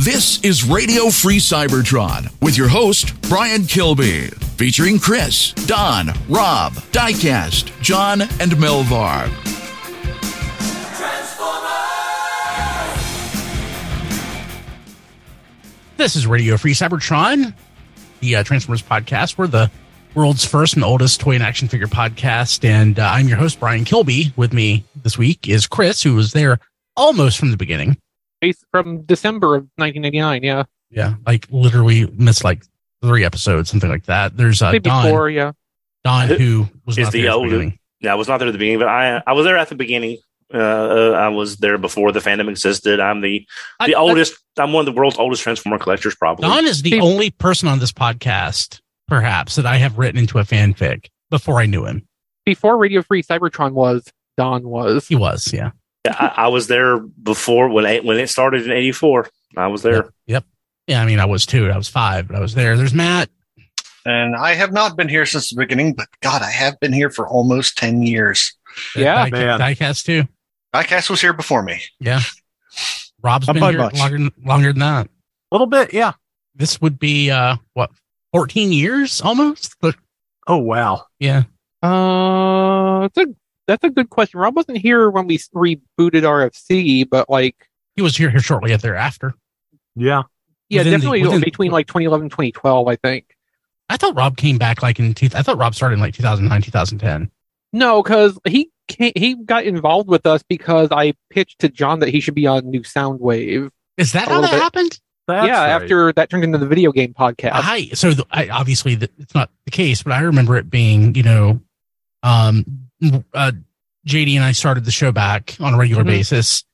This is Radio Free Cybertron with your host, Brian Kilby, featuring Chris, Don, Rob, Diecast, John, and Melvar. This is Radio Free Cybertron, the uh, Transformers podcast. We're the world's first and oldest toy and action figure podcast, and uh, I'm your host, Brian Kilby. With me this week is Chris, who was there almost from the beginning. From December of 1999, yeah. Yeah, like literally missed like three episodes, something like that. There's uh, Maybe Don, four, yeah. Don, who was is not the there at oldest. beginning. Yeah, I was not there at the beginning, but I I was there at the beginning. Uh, uh, I was there before the fandom existed. I'm the the I- I- oldest. I'm one of the world's oldest Transformer collectors, probably. Don is the only person on this podcast, perhaps, that I have written into a fanfic before I knew him. Before Radio Free Cybertron was, Don was. He was, yeah. Yeah, I, I was there before when it, when it started in '84. I was there. Yep. Yeah, I mean, I was two. I was five, but I was there. There's Matt. And I have not been here since the beginning, but God, I have been here for almost 10 years. Yeah, Die- Diecast too. Diecast was here before me. Yeah. Rob's Not been here much. longer, longer than that. A little bit, yeah. This would be uh what, fourteen years almost? Oh wow. Yeah. Uh, it's a, that's a good question. Rob wasn't here when we rebooted RFC, but like, He was here, here shortly thereafter. Yeah. yeah, Within the- definitely within- between like 2011 2012, I think. I thought Rob came back like in two I thought Rob started in like 2009, 2010. No, because he came, he got involved with us because I pitched to John that he should be on New Soundwave. Is that how that bit. happened? yeah, after that turned into the video game podcast. I so the, I, obviously the, it's not the case, but I remember it being you know, um, uh, JD and I started the show back on a regular Mhm. basis.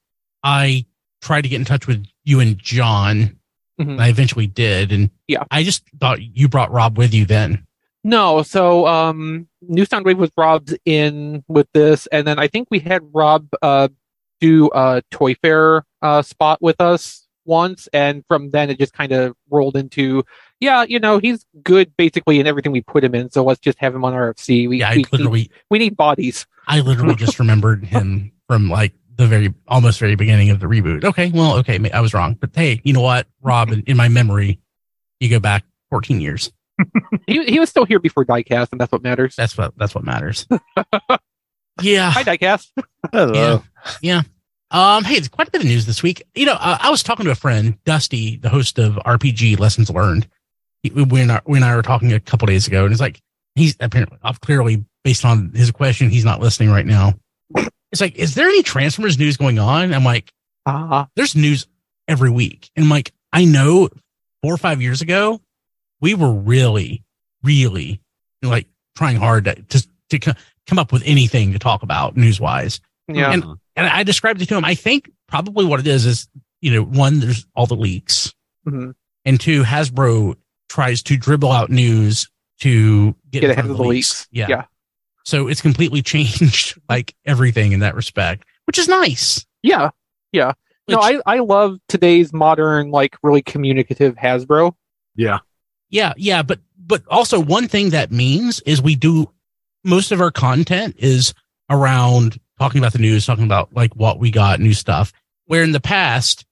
I tried to get in touch with you and John. Mhm. and I eventually did, and Yeah. I just thought you brought Rob with you then. No, so um New Soundwave was Rob's in with this, and then I think we had Rob uh do a Toy Fair uh spot with us once, and from then it just kind of rolled into yeah, you know, he's good basically in everything we put him in, so let's just have him on RFC. We Yeah, I we, literally- need, we need bodies. I literally just remembered him from like the very almost very beginning of the reboot. Okay, well, okay, I was wrong, but hey, you know what, Rob? In, in my memory, you go back 14 years. he he was still here before Diecast, and that's what matters. That's what that's what matters. yeah. Hi Diecast. Yeah. Yeah. Um, hey, it's quite a bit of news this week. You know, uh, I was talking to a friend, Dusty, the host of RPG Lessons Learned. And I, we I were talking a couple days ago, and it's like he's apparently uh, clearly based on his question, he's not listening right now. It's like, is there any Transformers news going on? I'm like, uh, there's news every week, and I'm like, I know four or five years ago, we were really, really like trying hard to to, to come up with anything to talk about news wise. Yeah. And, and I described it to him. I think probably what it is is, you know, one, there's all the leaks. Mhm. And two, Hasbro tries to dribble out news to get, Get in ahead front of the leaks. Yeah. Yeah. So it's completely changed like everything in that respect, which is nice. Yeah. Yeah. No, I, I love today's modern, like really communicative Hasbro. Yeah. Yeah, yeah, but but also one thing that means is we do most of our content is around talking about the news, talking about like what we got, new stuff. Where in the past,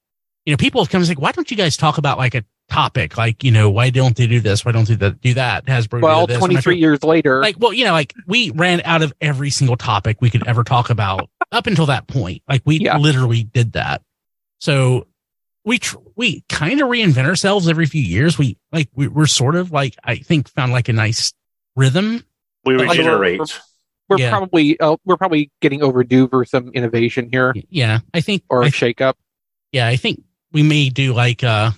you know, people have come and say, "Why don't you guys talk about like a topic? Like, you know, why don't they do this? Why don't they do- do that?" Hasbro. Well, did this. 23 years later. like, well, you know, like we ran out of every single topic we could ever talk about up until that point. Like we literally did that. So we tr- we kind of reinvent ourselves every few years. We like we, we're sort of like I think found like a nice rhythm. We Like, regenerate. We're, we're Yeah. probably uh, we're probably getting overdue for some innovation here. Yeah, I think or a I- shake up. Yeah, I think we may do like a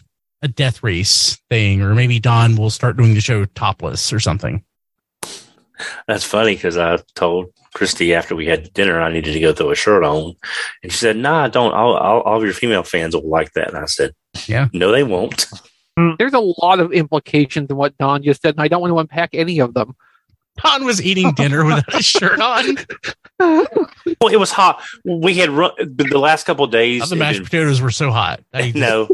a death race thing, or maybe Don will start doing the show topless or something. That's funny because I told Christy after we had dinner. I needed to go throw a shirt on, and she said, "Nah, don't. All, all, all of your female fans will like that." And I said, Yeah. no, they won't." Mm. There's a lot of implications in what Don just said, and I don't want to unpack any of them. Don was eating dinner without a shirt on. Well, it was hot. We had run, the last couple of days. The mashed been- potatoes were so hot. I- no,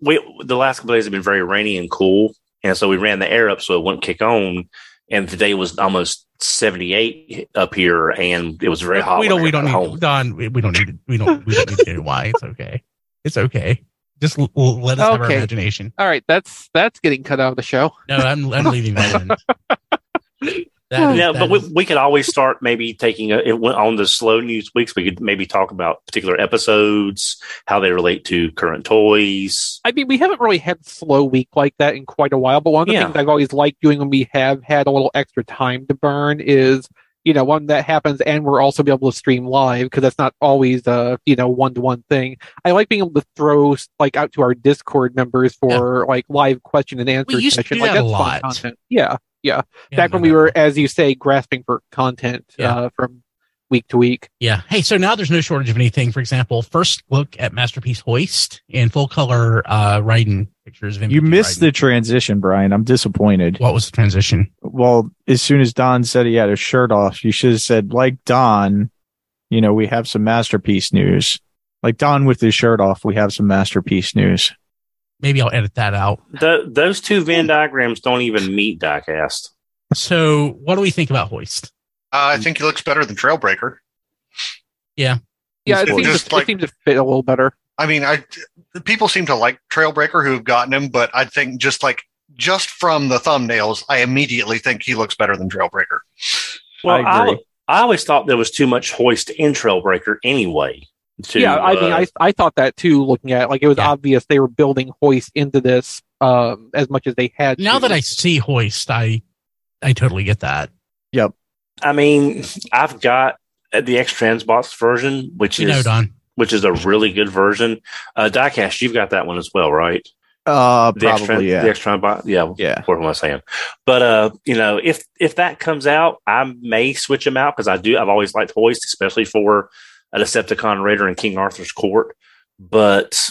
we the last couple of days have been very rainy and cool, and so we ran the air up so it wouldn't kick on. And today was almost seventy eight up here, and it was very hot. we don't. I We don't home. need Don. We, we don't need. We don't. We don't need to know why. It's okay. It's okay. Just l- l- let us have our imagination. All right, that's that's getting cut out of the show. No, I'm I'm leaving that in. That is- no, that but we, is- we could always start maybe taking a, it went on the slow news weeks. We could maybe talk about particular episodes, how they relate to current toys. I mean, we haven't really had slow week like that in quite a while. But one of the Yeah. things I've always liked doing when we have had a little extra time to burn is, you know, when that happens, and we're also be able to stream live because that's not always a you know one to one thing. I like being able to throw like out to our Discord members for like live question and answer We used to do like that a that's fun lot. content. Yeah, yeah. Yeah, Back when we were, as you say, grasping for content Yeah. uh, from week to week. Yeah. Hey, so now there's no shortage of anything. For example, first look at Masterpiece Hoist and full color uh Raiden pictures of him. You missed the transition, Brian. I'm disappointed. What was the transition? Well, as soon as Don said he had his shirt off, you should have said, like Don, you know, we have some masterpiece news. Like Don with his shirt off, we have some masterpiece news. Maybe I'll edit that out. The, those two Venn diagrams don't even meet diecast. So, what do we think about Hoist? Uh, I think he looks better than Trailbreaker. Yeah. Yeah, it It's seems, to, like- it seems to fit a little better. I mean, I people seem to like Trailbreaker who've gotten him, but I think just like just from the thumbnails, I immediately think he looks better than Trailbreaker. Well, I agree. I, I always thought there was too much hoist in Trailbreaker anyway. To, yeah, I mean, uh, I I thought that too. Looking at it. like it was obvious they were building Hoist into this um, as much as they had. Now to. that I see Hoist, I I totally get that. Yep. I mean, I've got the X Transbots version, which You is know, Don. which is a really good version. Uh, Diecast, you've got that one as well, right? Uh, The X probably, yeah. The X Transbot, yeah, Yeah. What am I saying? But uh, you know, if if that comes out, I may switch them out because I do. I've always liked Hoist, especially for a Decepticon Raider in King Arthur's Court. But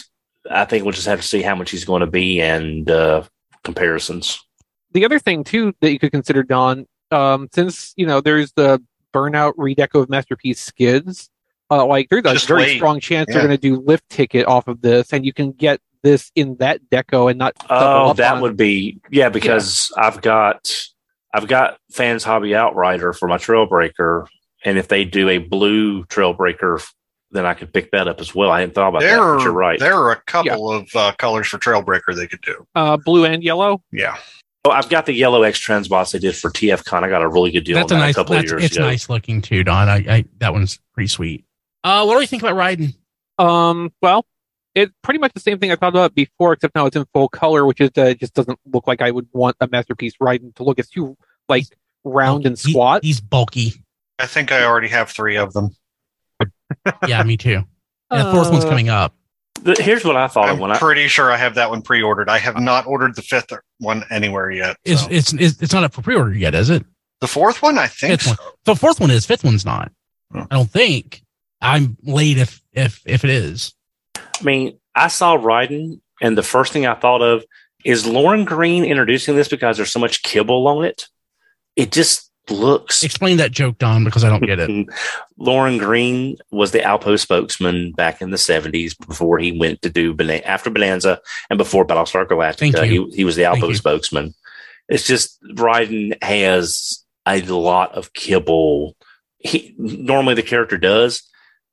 I think we'll just have to see how much he's going to be and uh, comparisons. the other thing too that you could consider, Don, um, since you know there's the burnout redeco of masterpiece skids, uh, like there's a Just very wait. strong chance Yeah. they're going to do lift ticket off of this, and you can get this in that deco and not. Oh, up that on- would be yeah, because I've got I've got fans hobby outrider for my Trailbreaker, and if they do a blue Trailbreaker, then I could pick that up as well. I hadn't thought about that. There, But you're right. there are a couple of uh, colors for Trailbreaker they could do. uh, blue and yellow. Yeah. Oh, I've got the yellow X Transbots they did for TFCon. I got a really good deal That's on a that nice. a couple of That's, years it's ago. nice looking too, Don. I, I that one's pretty sweet. Uh, what do we think about Raiden? Um, well, it's pretty much the same thing I thought about before, except now it's in full color, which is uh, it just doesn't look like I would want a masterpiece Raiden to look. It's too like round and squat. He's bulky. I think I already have three of them. Yeah, me too. And the fourth one's Uh, coming up. The- here's what I thought of I'm when I pretty sure I have that one pre-ordered. I have not ordered the fifth one anywhere yet. It's, so. it's it's it's not up for pre-order yet, is it? The fourth one, I think. Fifth one. The fourth one is. Fifth one's not. I don't think. I'm late if if if it is. I mean, I saw Raiden, and the first thing I thought of is Lorne Greene introducing this because there's so much kibble on it. It just looks. Explain that joke, Don, because I don't get it. Lorne Greene was the Alpo spokesman back in the 70s before he went to do Bana- after Bonanza and before Battlestar Thank Galactica. you. He, he was the Thank Alpo you. spokesman. It's just Raiden has a lot of kibble. He normally the character does,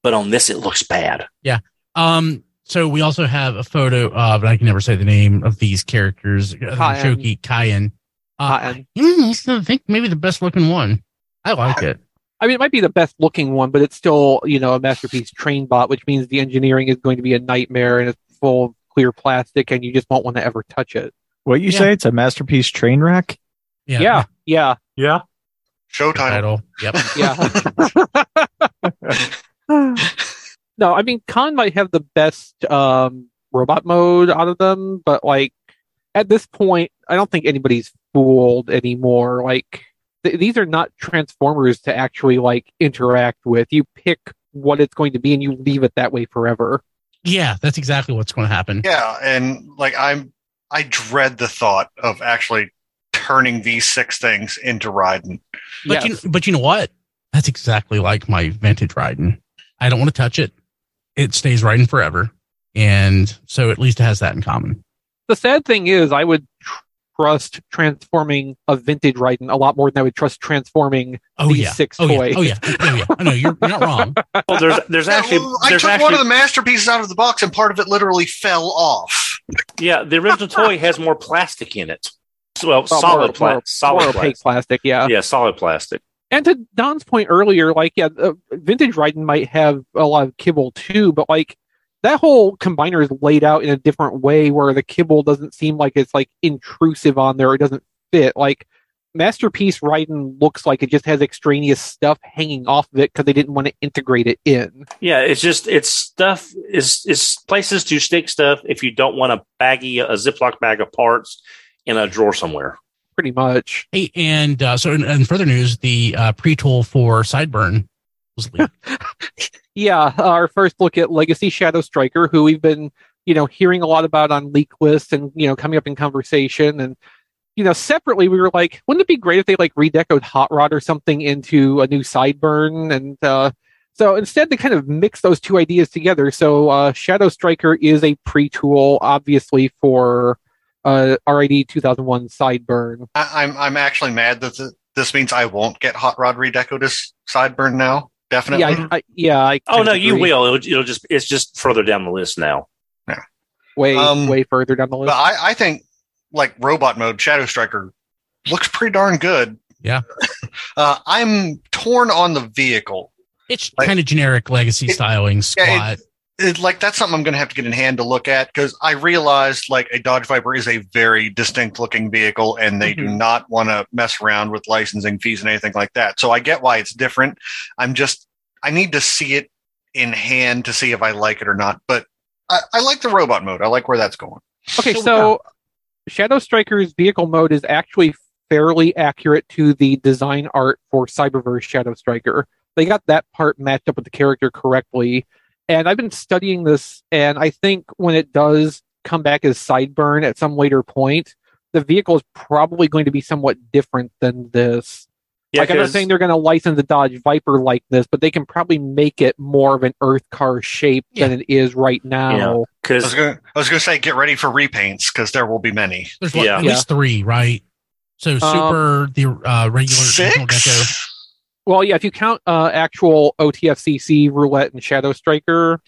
but on this it looks bad. Yeah. Um. So we also have a photo of, and I can never say the name of these characters. uh, Kaien. Shoki Kaien. Uh, Cotton. mm, he's, I think maybe the best looking one. I like it. I mean, it might be the best looking one, but it's still, you know, a masterpiece train bot, which means the engineering is going to be a nightmare and it's full of clear plastic and you just won't want to ever touch it. What you Yeah. say? It's a masterpiece train wreck? Yeah. Yeah. Yeah. Yeah. Show title. Title. Yep. Yeah. no, I mean, Khan might have the best um, robot mode out of them, but like at this point, I don't think anybody's fooled anymore. Like, th- these are not transformers to actually like interact with. You pick what it's going to be and you leave it that way forever. Yeah, that's exactly what's going to happen. Yeah, and like I'm, I dread the thought of actually turning these six things into Raiden. But you, but you know what? That's exactly like my vintage Raiden. I don't want to touch it. It stays Raiden forever, and so at least it has that in common. The sad thing is, I would trust transforming a vintage Raiden a lot more than I would trust transforming Oh these yeah. six oh, toys. Yeah. oh yeah. Oh yeah. I know you're, you're not wrong. Well, there's there's actually Well, I there's took actually one of the masterpieces out of the box, and part of it literally fell off. yeah the original toy has more plastic in it. So, Well, Well, solid more- pla- more- solid more opaque plastic. plastic, yeah. Yeah, solid plastic. And to Don's point earlier, like, yeah, uh, vintage Raiden might have a lot of kibble too, but like that whole combiner is laid out in a different way where the kibble doesn't seem like it's like intrusive on there. It doesn't fit. Like Masterpiece Raiden looks like it just has extraneous stuff hanging off of it because they didn't want to integrate it in. Yeah, it's just it's stuff is is places to stick stuff if you don't want a baggy a Ziploc bag of parts in a drawer somewhere. Pretty much. Hey, and uh, so in, in further news, the uh, pre-tool for Sideburn was leaked. Yeah, our first look at Legacy Shadow Striker, who we've been, you know, hearing a lot about on leak lists and, you know, coming up in conversation. And, you know, separately, we were like, wouldn't it be great if they like redecoed Hot Rod or something into a new sideburn? And, uh, so instead, they kind of mix those two ideas together. So, uh, Shadow Striker is a pre tool, obviously, for, uh, RID 2001 sideburn. I, I'm I'm actually mad that th- this means I won't get Hot Rod redecoed as Sideburn now. Definitely. Yeah, I, I, yeah. I Oh no, of you agree. will. It'll, it'll just it's just further down the list now. Yeah. Way, Um, way further down the list. But I, I think like robot mode, Shadow Striker looks pretty darn good. Yeah. Uh, I'm torn on the vehicle. It's Like- kind of generic legacy styling squat. Yeah, It, like that's something I'm going to have to get in hand to look at because I realized like a Dodge Viper is a very distinct looking vehicle, and they do Mhm. not want to mess around with licensing fees and anything like that. So I get why it's different. I'm just I need to see it in hand to see if I like it or not. But I, I like the robot mode. I like where that's going. Okay, so Shadow Striker's vehicle mode is actually fairly accurate to the design art for Cyberverse Shadow Striker. They got that part matched up with the character correctly. And I've been studying this, and I think when it does come back as Sideburn at some later point, the vehicle is probably going to be somewhat different than this. Yeah, like I'm not 'cause- saying they're going to license the Dodge Viper like this, but they can probably make it more of an Earth car shape than it is right now. Yeah, I was because going I was going to say get ready for repaints because there will be many. There's what, Yeah. at least three, right? So super, the uh, regular original deco. Six. Well, yeah, if you count uh, actual OTFCC roulette and Shadow Striker,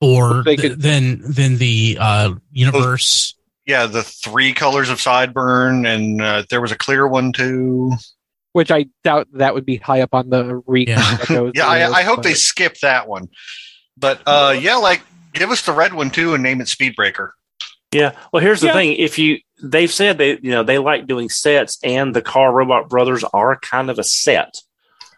or th- could- then then the uh, universe. Yeah, the three colors of Sideburn, and uh, there was a clear one too. which I doubt that would be high up on the recon. Yeah. Yeah, I, list, I hope they skip that one. But uh, yeah, like give us the red one too, and name it Speedbreaker. yeah. Well, here's the Yeah. thing: if you they've said they you know they like doing sets, and the Car Robot Brothers are kind of a set.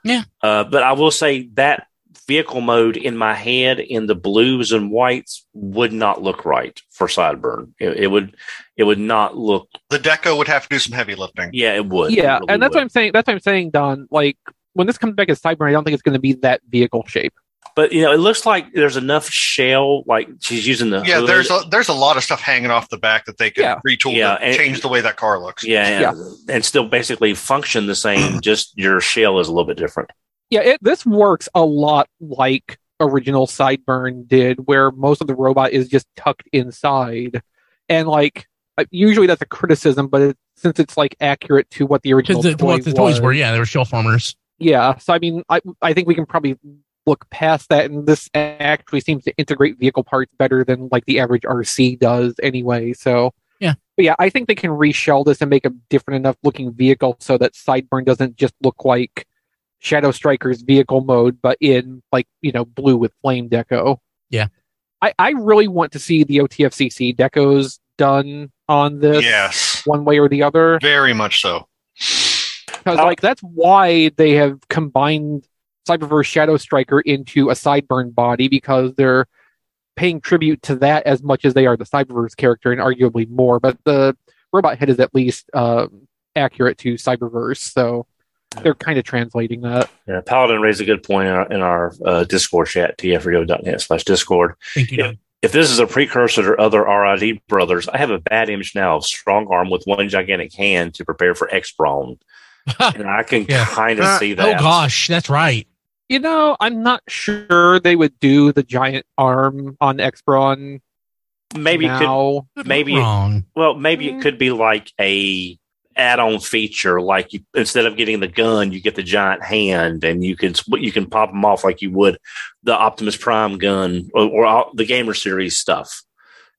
Yeah. Uh, but I will say that vehicle mode in my head in the blues and whites would not look right for Sideburn. It, it would it would not look. The deco would have to do some heavy lifting. Yeah, it would. Yeah, It really and that's would. what I'm saying. That's what I'm saying, Don. Like when this comes back as Cyber, I don't think it's going to be that vehicle shape. But you know, it looks like there's enough shell. Like she's using the Yeah, hood. there's a there's a lot of stuff hanging off the back that they could Yeah. retool Yeah, to and- change the way that car looks. yeah, yeah, and still basically function the same. just your shell is a little bit different. Yeah, it, this works a lot like original Sideburn did, where most of the robot is just tucked inside, and like uh, usually that's a criticism, but it, since it's like accurate to what the original the, toy what the toys were, yeah, they were shell formers. Yeah, so I mean, I I think we can probably look past that, and this actually seems to integrate vehicle parts better than like the average RC does anyway. So Yeah. but yeah, I think they can reshell this and make a different enough looking vehicle so that Sideburn doesn't just look like Shadow Striker's vehicle mode, but in like you know blue with flame deco. Yeah. I I really want to see the OTFCC decos done on this Yes, one way or the other very much so. because like that's why they have combined Cyberverse Shadow Striker into a Sideburn body because they're paying tribute to that as much as they are the Cyberverse character and arguably more. But the robot head is at least um, accurate to Cyberverse, so they're kind of translating that. Yeah, Paladin raised a good point in our, in our uh, Discord chat, tfradio.net slash Discord. Thank you. If, if this is a precursor to other RID brothers, I have a bad image now of strong arm with one gigantic hand to prepare for X Brawn. and I can Yeah. kind of Uh, see that. Oh gosh, that's right. You know, I'm not sure they would do the giant arm on X-Brawn. Maybe it now. could maybe wrong. well maybe it hmm. could be like a add-on feature like you instead of getting the gun you get the giant hand and you can you can pop them off like you would the Optimus Prime gun or, or all- the gamer series stuff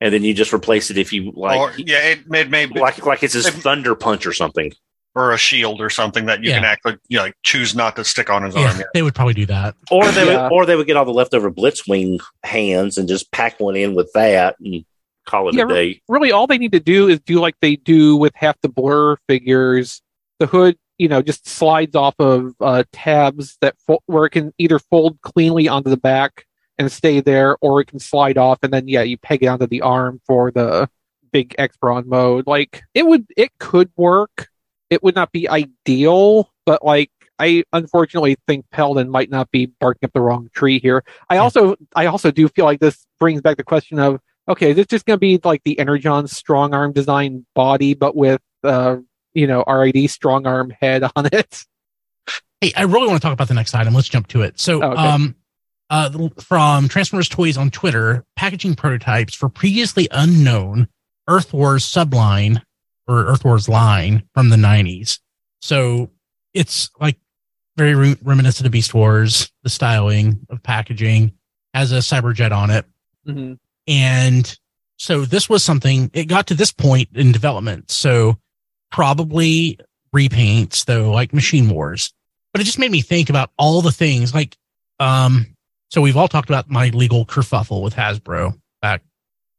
and then you just replace it if you like or yeah, it, it may be like like it's his thunder punch or something or a shield or something that you Yeah. can act like you know, like choose not to stick on his Yeah, arm. Yeah. they would probably do that. or they Yeah. would or they would get all the leftover Blitzwing hands and just pack one in with that and call it Yeah, a day Really, all they need to do is do like they do with half the blur figures. The hood, you know, just slides off of uh, tabs that fo- where it can either fold cleanly onto the back and stay there, or it can slide off and then yeah, you peg it onto the arm for the big X-Brawn mode. Like it would, it could work. It would not be ideal, but like I unfortunately think Paladin might not be barking up the wrong tree here. I also, I also do feel like this brings back the question of okay, is this just going to be like the Energon strong arm design body, but with uh, you know RID strong arm head on it? Hey, I really want to talk about the next item. Let's jump to it. So, Oh, okay. um, uh, from Transformers Toys on Twitter, packaging prototypes for previously unknown Earth Wars subline or Earth Wars line from the 90s. So it's like very re- reminiscent of Beast Wars, the styling of packaging has a Cyberjet on it. Mm-hmm. And so this was something, it got to this point in development. So probably repaints though, like Machine Wars. But it just made me think about all the things like, um, so we've all talked about my legal kerfuffle with Hasbro back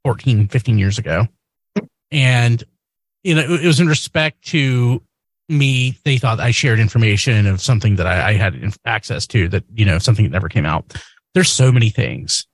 14, 15 years ago. And, you know, it was in respect to me. They thought I shared information of something that I, I had access to that, you know, something that never came out. There's so many things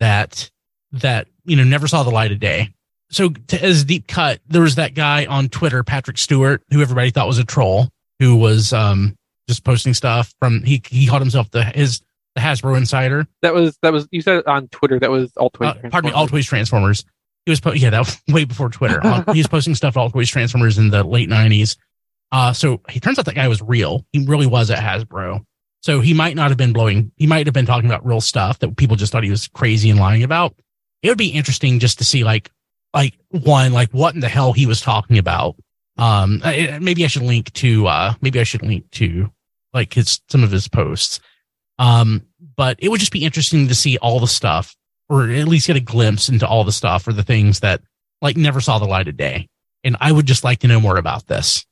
that that you know never saw the light of day. So to, as deep cut, there was that guy on Twitter, Patrick Stewart, who everybody thought was a troll, who was um just posting stuff from he he called himself the his the Hasbro Insider. That was that was you said it on Twitter. That was all Uh, pardon me, All Toys Transformers. He was po- yeah that was way before Twitter. He was posting stuff Toys Transformers in the late nineties. Uh, so he turns out that guy was real. He really was at Hasbro. So he might not have been blowing. He might have been talking about real stuff that people just thought he was crazy and lying about. It would be interesting just to see like, like one, like what in the hell he was talking about. Um, I- maybe I should link to, uh, maybe I should link to like his, some of his posts. Um, but it would just be interesting to see all the stuff or at least get a glimpse into all the stuff or the things that like never saw the light of day. And I would just like to know more about this.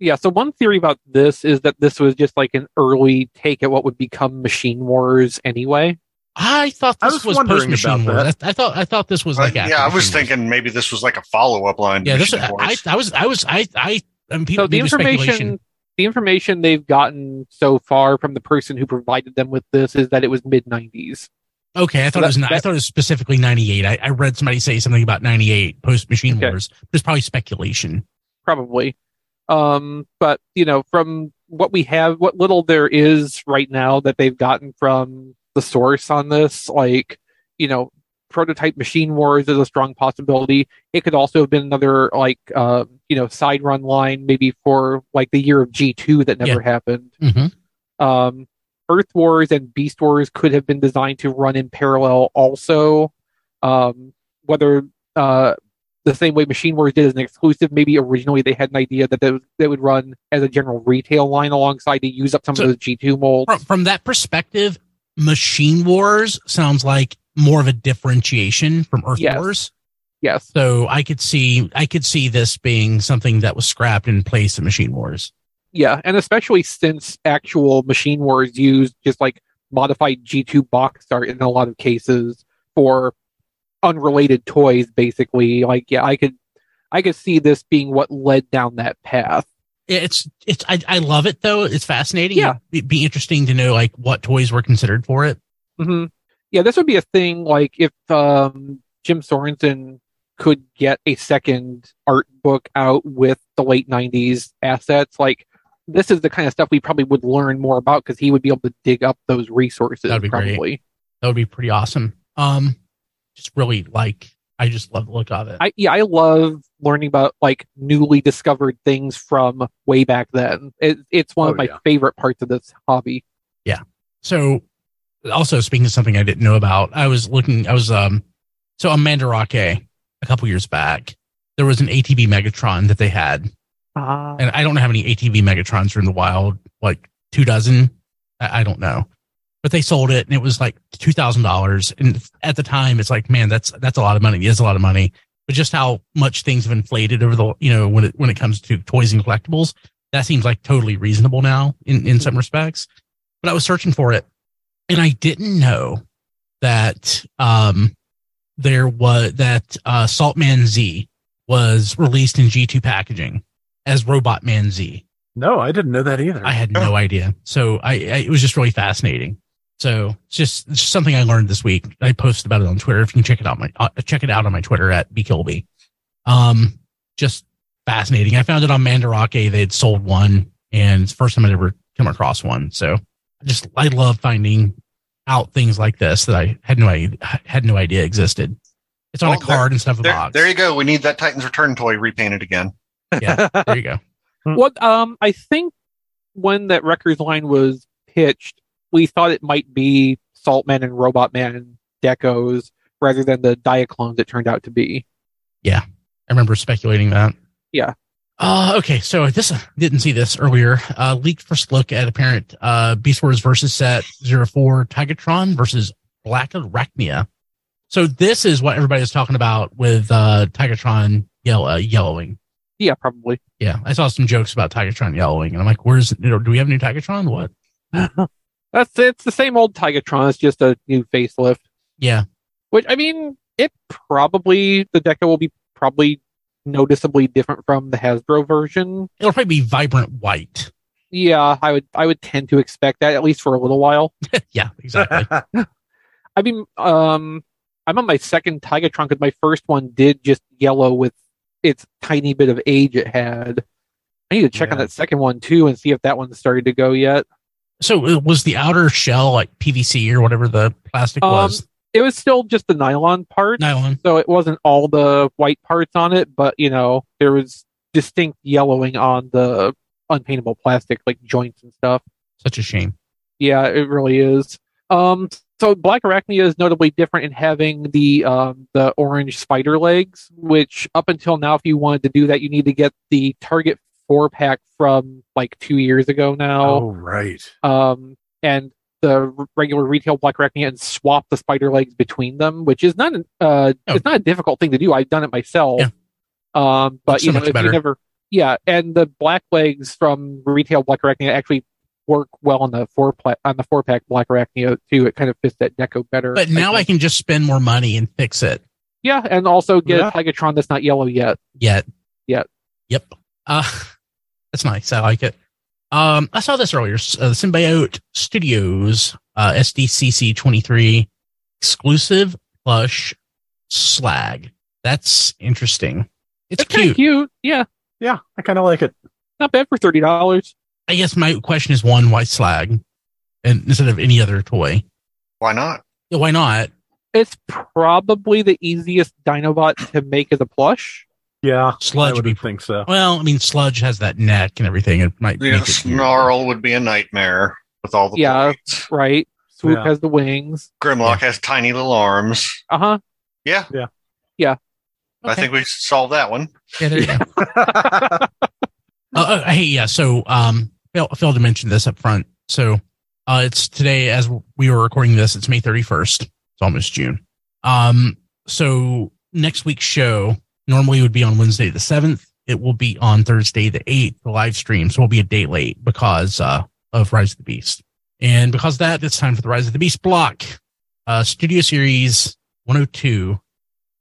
Yeah. So one theory about this is that this was just like an early take at what would become Machine Wars anyway. I thought I this was was, post Machine about Wars. I, I thought I thought this was like Uh, yeah, I was Machine Wars. thinking maybe this was like a follow up line. Yeah, this I, I was I was I I I mean, people so the information the information they've gotten so far from the person who provided them with this is that it was mid 90s. Okay, I thought it was that- I thought it was specifically ninety eight. I, I read somebody say something about ninety eight post Machine Okay. Wars. There's probably speculation. probably. Um, but you know, from what we have, what little there is right now that they've gotten from the source on this, like you know, prototype Machine Wars is a strong possibility. It could also have been another like uh, you know side run line, maybe for like the year of G two that never Yeah. happened. Mm-hmm. Um, Earth Wars and Beast Wars could have been designed to run in parallel also. Um, whether uh, the same way Machine Wars did as an exclusive, maybe originally they had an idea that they, would- they would run as a general retail line alongside to use up some So- of those G2 molds. From, from that perspective, Machine Wars sounds like more of a differentiation from Earth Yes. Wars. Yes. So I could see I could see this being something that was scrapped in place of Machine Wars. Yeah, and especially since actual Machine Wars used just like modified G2 box art in a lot of cases for unrelated toys, basically. Like, yeah, I could, I could see this being what led down that path. It's it's I, I love it though. It's fascinating. Yeah. It'd be interesting to know like what toys were considered for it. hmm Yeah, this would be a thing. Like if um, Jim Sorenson could get a second art book out with the late '90s assets, like this is the kind of stuff we probably would learn more about because he would be able to dig up those resources. That'd be probably. great. That would be pretty awesome. Um, just really like, I just love the look of it. I yeah, I love learning about like newly discovered things from way back then. It, it's one of Oh, my yeah. favorite parts of this hobby. Yeah. So also speaking of something I didn't know about, I was looking, I was, um, so on Mandarake a couple years back, there was an ATV Megatron that they had. Ah. And I don't know how many ATV Megatrons are in the wild, like two dozen. I, I don't know. But they sold it and it was like two thousand dollars. And at the time it's like, man, that's that's a lot of money. It is a lot of money. But just how much things have inflated over the you know, when it when it comes to toys and collectibles, that seems like totally reasonable now in, in some respects. But I was searching for it and I didn't know that um there was that uh Saltman Z was released in G2 packaging as Robot Man Z. No, I didn't know that either. I had no idea. So I, I it was just really fascinating. So it's just, it's just something I learned this week. I posted about it on Twitter. If you can check it out, my uh, check it out on my Twitter at bkilby. Um, just fascinating. I found it on Mandarake. They had sold one, and it's the first time I'd ever come across one. So I just I love finding out things like this that I had no idea, had no idea existed. It's on Well, a card instead of a There, box. there you go. We need that Titans Return toy repainted again. Yeah, there you go. Well, um I think when that records line was pitched, we thought it might be Saltman and Robot Man decos rather than the Diaclones it turned out to be. Yeah, I remember speculating that. Yeah. Uh, okay, so this didn't see this earlier. Uh, leaked first look at apparent uh, Beast Wars versus set 04 Tigatron versus Black Arachnia. So this is what everybody was talking about with uh, Tigatron yellow, uh, yellowing. Yeah, probably. Yeah, I saw some jokes about Tigatron yellowing, and I'm like, "Where's you know? Do we have a new Tigatron? What?" That's it's the same old Tigatron, it's just a new facelift. Yeah, Which I mean, it probably the deco will be probably noticeably different from the Hasbro version. it'll probably be vibrant white. Yeah, I would I would tend to expect that at least for a little while. yeah, exactly. I mean, um, I'm on my second Tigatron because my first one did just yellow with its tiny bit of age it had. I need to check on that second one too and see if that one started to go yet. so uh, was the outer shell like PVC or whatever the plastic Um, was? It was still just the nylon part, Nylon. so it wasn't all the white parts on it, but you know there was distinct yellowing on the unpaintable plastic like joints and stuff. Such a shame. Yeah, it really is. Um, so Black Arachnia is notably different in having the um, the orange spider legs, which up until now, if you wanted to do that, you need to get the Target four pack from like two years ago now. oh, right. Um, and the regular retail Black Arachnia and swap the spider legs between them, which is not an, uh, Oh. it's not a difficult thing to do. I've done it myself. Yeah. Um, but so you know, if better. you never, yeah, and the black legs from retail Black Arachnia actually work well on the four pla- on the four pack Black Arachnia too. It kind of fits that deco better. But now I think. can just spend more money and fix it. yeah, and also get Yeah. a Tigatron that's not yellow yet. Yet. Yet. Yep. Uh, that's nice. I like it. Um, I saw this earlier. S- Uh, Symbiote Studios, uh, SDCC 23 exclusive plush slag. That's interesting. It's, It's cute. cute. Yeah, Yeah, I kind of like it. not bad for thirty dollars. I guess my question is one, why slag? And instead of any other toy. Why not? Yeah, why not? It's probably the easiest Dinobot to make as a plush. Yeah, Sludge I would would be think so. Well, I mean, Sludge has that neck and everything. It might The make it snarl would be a nightmare with all the Yeah. blades. Right. Swoop Yeah. has the wings. Grimlock has tiny little arms. Uh huh. Yeah, Yeah. Okay. I think we solved that one. Yeah, there you go. Uh, uh, hey, yeah. So, um, fail, failed to mention this up front. So, uh, it's today as we were recording this. It's May thirty first. It's almost June. Um, so next week's show normally would be on Wednesday the seventh. It will be on Thursday the eighth. The live stream, so we'll be a day late because uh, of Rise of the Beast, and because that, it's time for the Rise of the Beast block. Uh, Studio Series one hundred two,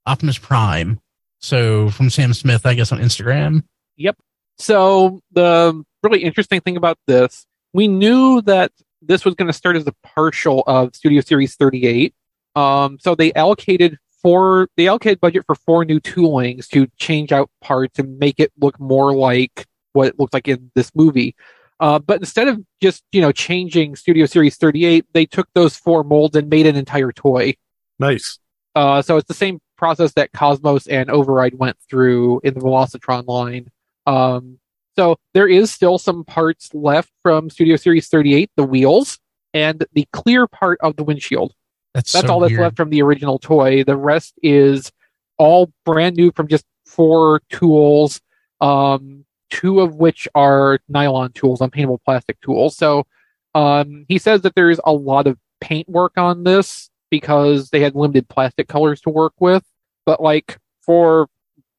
Optimus Prime. So from Sam Smith, I guess on Instagram. Yep. So the really interesting thing about this, we knew that this was going to start as a partial of Studio Series 38. Um, so they allocated four, they allocated budget for four new toolings to change out parts and make it look more like what it looks like in this movie. Uh, but instead of just you know changing Studio Series 38, they took those four molds and made an entire toy. Nice. Uh, so it's the same process that Cosmos and Override went through in the Velocitron line. Um, so there is still some parts left from Studio Series 38, the wheels and the clear part of the windshield. That's That's so all that's weird. left from the original toy. The rest is all brand new from just four tools, um, two of which are nylon tools, unpaintable plastic tools. So um, he says that there's a lot of paint work on this because they had limited plastic colors to work with. But like for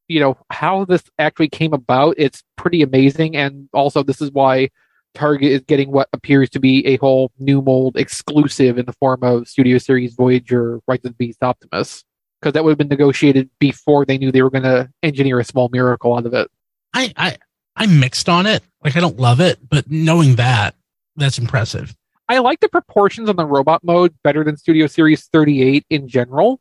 you know how this actually came about, it's pretty amazing. And also, this is why Target is getting what appears to be a whole new mold exclusive in the form of Studio Series Voyager Rise of the Beast Optimus. Because that would have been negotiated before they knew they were going to engineer a small miracle out of it. I, I, I'm mixed on it. Like I don't love it, but knowing that, that's impressive. I like the proportions on the robot mode better than Studio Series 38 in general.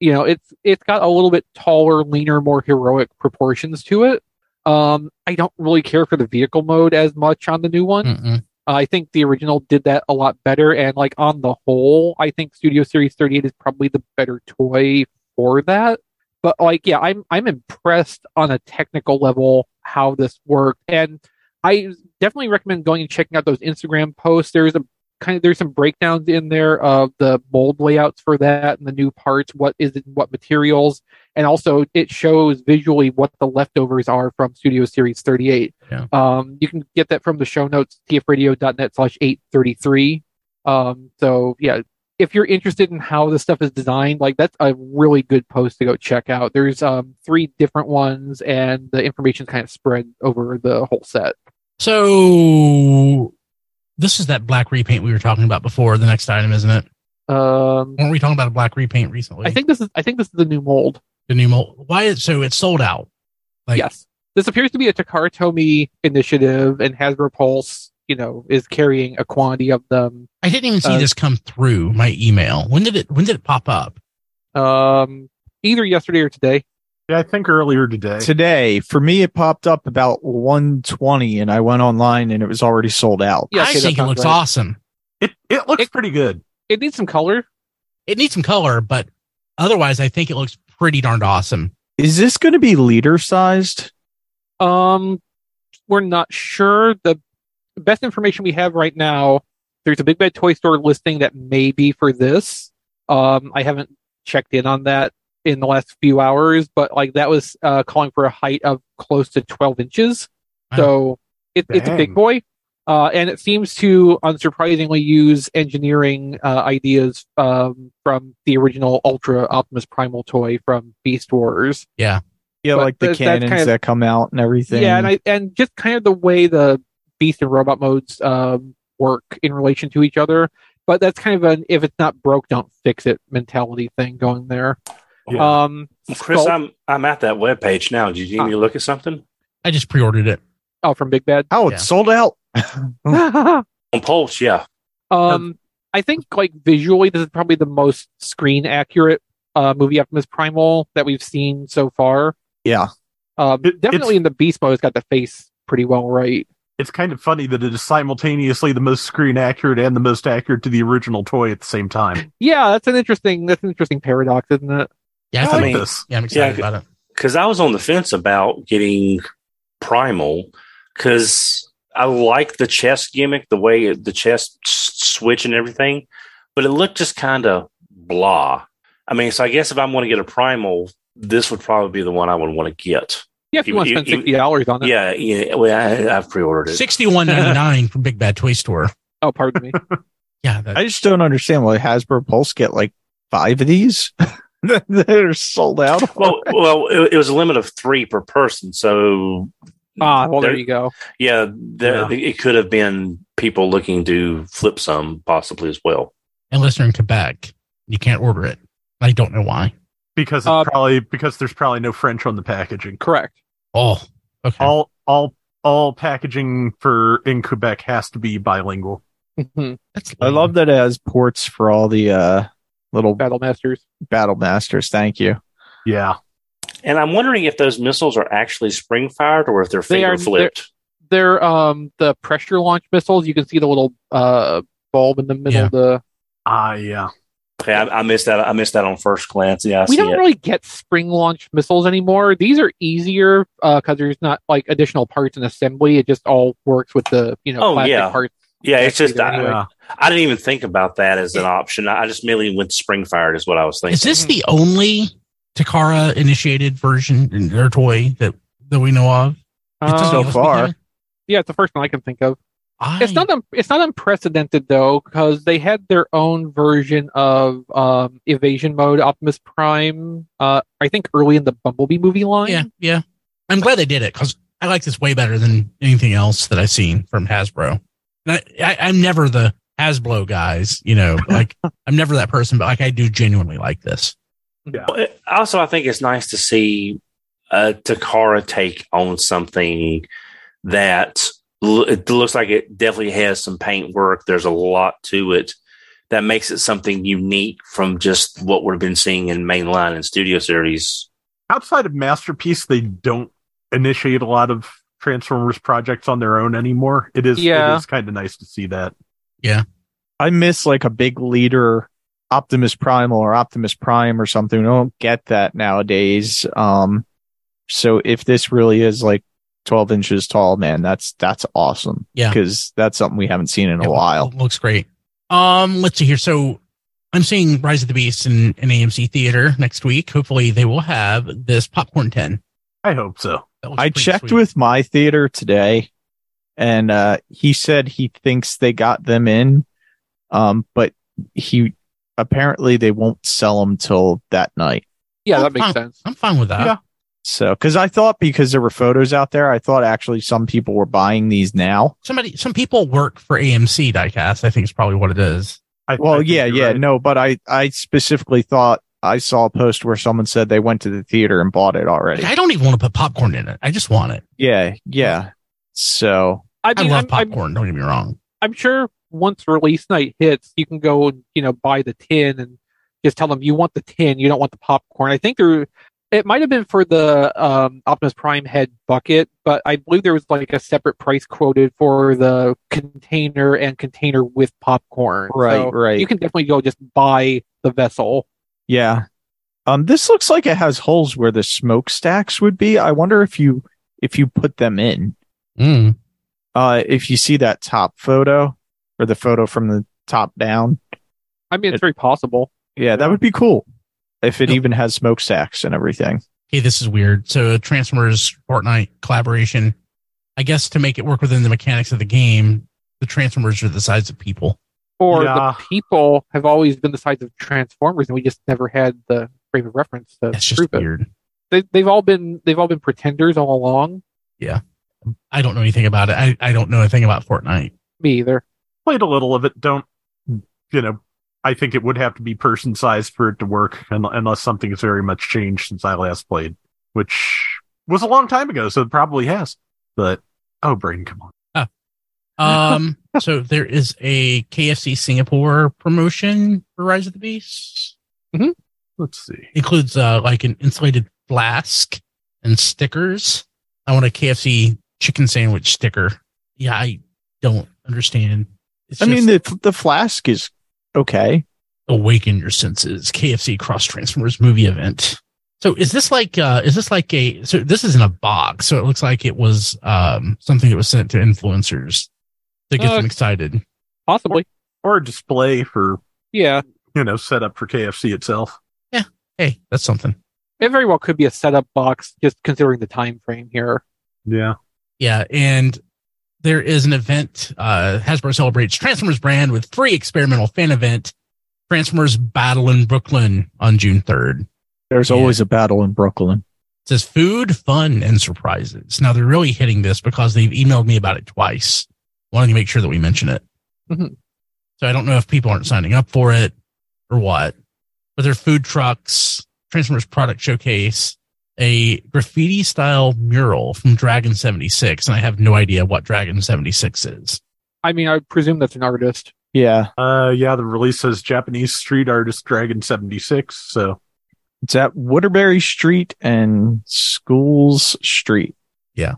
You know, it's it's got a little bit taller, leaner, more heroic proportions to it. Um, I don't really care for the vehicle mode as much on the new one. Mm-mm. I think the original did that a lot better, and like on the whole, I think Studio Series 38 is probably the better toy for that. But like, yeah, I'm I'm impressed on a technical level how this worked, and I definitely recommend going and checking out those Instagram posts. There's a kind of there's some breakdowns in there of the mold layouts for that and the new parts, what is it, what materials, and also it shows visually what the leftovers are from Studio Series 38. Yeah. Um, you can get that from the show notes, tfradio.net slash 833. Um, so yeah, if you're interested in how this stuff is designed, like that's a really good post to go check out. There's um three different ones and the information kind of spread over the whole set. So this is that black repaint we were talking about before. The next item, isn't it? Um, Weren't we talking about a black repaint recently? I think this is I think this is the new mold. the new mold. Why is so it's sold out? Like yes. This appears to be a Takara Tomy initiative and Hasbro Pulse, you know, is carrying a quantity of them. I didn't even see Uh, this come through my email. When did it? When did it pop up? Um either yesterday or today. Yeah, I think earlier today. Today, for me, it popped up about 120, and I went online and it was already sold out. Yeah, I okay, that think it looks right. awesome. It it looks pretty good. It needs some color. It needs some color, but otherwise, I think it looks pretty darned awesome. Is this going to be leader sized? Um, we're not sure. The best information we have right now, there's a Big Bad Toy Store listing that may be for this. Um, I haven't checked in on that in the last few hours, but like that was uh, calling for a height of close to 12 inches. So it, it's a big boy. Uh, and it seems to unsurprisingly use engineering uh, ideas um, from the original Ultra Optimus Primal toy from Beast Wars. Yeah. Yeah, But like the that's- that's cannons kind of- that come out and everything. Yeah, and I and just kind of the way the beast and robot modes um, work in relation to each other. But that's kind of an if it's not broke, don't fix it mentality thing going there. Yeah. Um, Chris, Sculpt- I'm I'm at that web page now. Did you need me to look at something I just pre-ordered it. oh from Big Bad. oh, it's Yeah. sold out. on Pulse? Yeah, um, I think like visually, this is probably the most screen accurate uh, movie Optimus Primal that we've seen so far. Yeah. Um, It- definitely in the beast mode, it's got the face pretty well right. It's kind of funny that it is simultaneously the most screen accurate and the most accurate to the original toy at the same time. Yeah, that's an interesting that's an interesting paradox, isn't it? Yeah, I I mean- this. yeah, I'm excited Yeah, about it. because I was on the fence about getting Primal because I like the chest gimmick, the way it, the chest switch and everything, but it looked just kind of blah. I mean, so I guess if I'm going to get a Primal, this would probably be the one I would want to get. Yeah, if you Even- want to spend even- sixty dollars on it. Yeah, yeah. Well, I, I've pre-ordered it. Sixty-one ninety-nine from Big Bad Toy Store. Oh, pardon me. Yeah, that, I just don't understand why Hasbro Pulse get like five of these that are sold out. well, well, it, it was a limit of three per person, so ah, well, there There- you go. yeah, there, it could have been people looking to flip some possibly as well. unless you're in Quebec, you can't order it. I don't know why. because it's Uh, probably because there's probably no French on the packaging. Correct. Oh, okay. All all all packaging for in Quebec has to be bilingual. Mhm. I love that it has ports for all the uh, little Battle Masters. battle masters. Thank you. Yeah, And I'm wondering if those missiles are actually spring fired or if they're They finger are- flipped. they're um the pressure launch missiles. You can see the little uh bulb in the middle Yeah. of the Ah, yeah. Okay, I, I missed that. I missed that on first glance. Yeah, I we don't it. really get spring launch missiles anymore. These are easier because there's not like additional parts and assembly. It just all works with the you know Oh, plastic yeah. parts. Yeah, it's just I, Anyway. I didn't even think about that as an option. I just merely went spring fired is what I was thinking. Is this the only Takara initiated version in their toy that that we know of? Uh, So far. we? Yeah, it's the first one I can think of. I, It's not un- it's not unprecedented though because they had their own version of um, evasion mode Optimus Prime. Uh, I think early in the Bumblebee movie line. Yeah, yeah. I'm glad they did it because I like this way better than anything else that I've seen from Hasbro. And I, I, I'm never the Hasbro guys, you know, like I'm never that person, but like I do genuinely like this. Well, it- Also, I think it's nice to see a Takara take on something that l- it looks like it definitely has some paint work. There's a lot to it that makes it something unique from just what we've been seeing in mainline and studio series. Outside of Masterpiece, they don't initiate a lot of Transformers projects on their own anymore. It is Yeah. it is kind of nice to see that. Yeah. I miss like a big leader, Optimus Primal or Optimus Prime or something. We don't get that nowadays. Um, so if this really is like 12 inches tall, man, that's, that's awesome. Yeah. Cause that's something we haven't seen in Yeah, a while. Looks great. Um, let's see here. So I'm seeing Rise of the Beast in an AMC theater next week. Hopefully they will have this popcorn 10. I hope so. That looks I checked sweet. with my theater today and, uh, he said he thinks they got them in. Um, but he apparently they won't sell them till that night. Yeah, I'm that makes fine- sense. I'm fine with that. Yeah. So, because I thought because there were photos out there, I thought actually some people were buying these now. Somebody, some people work for AMC diecast. I think is probably what it is. I, Well, I yeah, yeah, right. no, but I I specifically thought I saw a post where someone said they went to the theater and bought it already. Like, I don't even want to put popcorn in it. I just want it. Yeah, yeah. So I I love I'm, I'm, popcorn. don't get me wrong. I'm sure once release night hits, you can go and you know buy the tin and just tell them you want the tin, you don't want the popcorn. I think there, it might have been for the um, Optimus Prime head bucket, but I believe there was like a separate price quoted for the container and container with popcorn. Right, So right. You can definitely go just buy the vessel. Yeah. Um this looks like it has holes where the smokestacks would be. I wonder if you if you put them in. Mm. Uh if you see that top photo or the photo from the top down. I mean, it's It- very possible. Yeah, that would be cool. If it Yep. even has smokestacks and everything. Hey, this is weird. So Transformers Fortnite collaboration. I guess to make it work within the mechanics of the game, the Transformers are the size of people. Or Yeah. the people have always been the size of Transformers, and we just never had the frame of reference to That's just prove it. weird. They, they've all been they've all been pretenders all along. Yeah, I don't know anything about it. I, I don't know anything about Fortnite. Me either. Played a little of it. Don't you know? I think it would have to be person sized for it to work, unless something has very much changed since I last played, which was a long time ago. So it probably has. But oh, brain, come on. Um, so there is a KFC Singapore promotion for Rise of the Beast. Let's see. Includes uh like an insulated flask and stickers. I want a KFC chicken sandwich sticker. Yeah, I don't understand. It's I mean the the flask is okay. awaken your senses. KFC Cross Transformers movie event. So is this like uh is this like a so this is in a box, so it looks like it was um something that was sent to influencers to get Uh, them excited. Possibly. Or a display for Yeah. you know set up for KFC itself. Yeah. Hey, that's something. It very well could be a setup box, just considering the time frame here. Yeah. Yeah, and there is an event. Uh, Hasbro celebrates Transformers brand with free experimental fan event, Transformers Battle in Brooklyn on June third. There's Yeah. always a battle in Brooklyn. It says food, fun, and surprises. Now they're really hitting this because they've emailed me about it twice, wanting to make sure that we mention it. Mhm. So I don't know if people aren't signing up for it or what, but they're food trucks, Transformers product showcase, a graffiti style mural from Dragon 76. And I have no idea what Dragon 76 is. I mean, I presume that's an artist. Yeah. Uh, yeah. The release says Japanese street artist Dragon seventy six. So It's at Waterbury Street and Scholes Street. Yeah.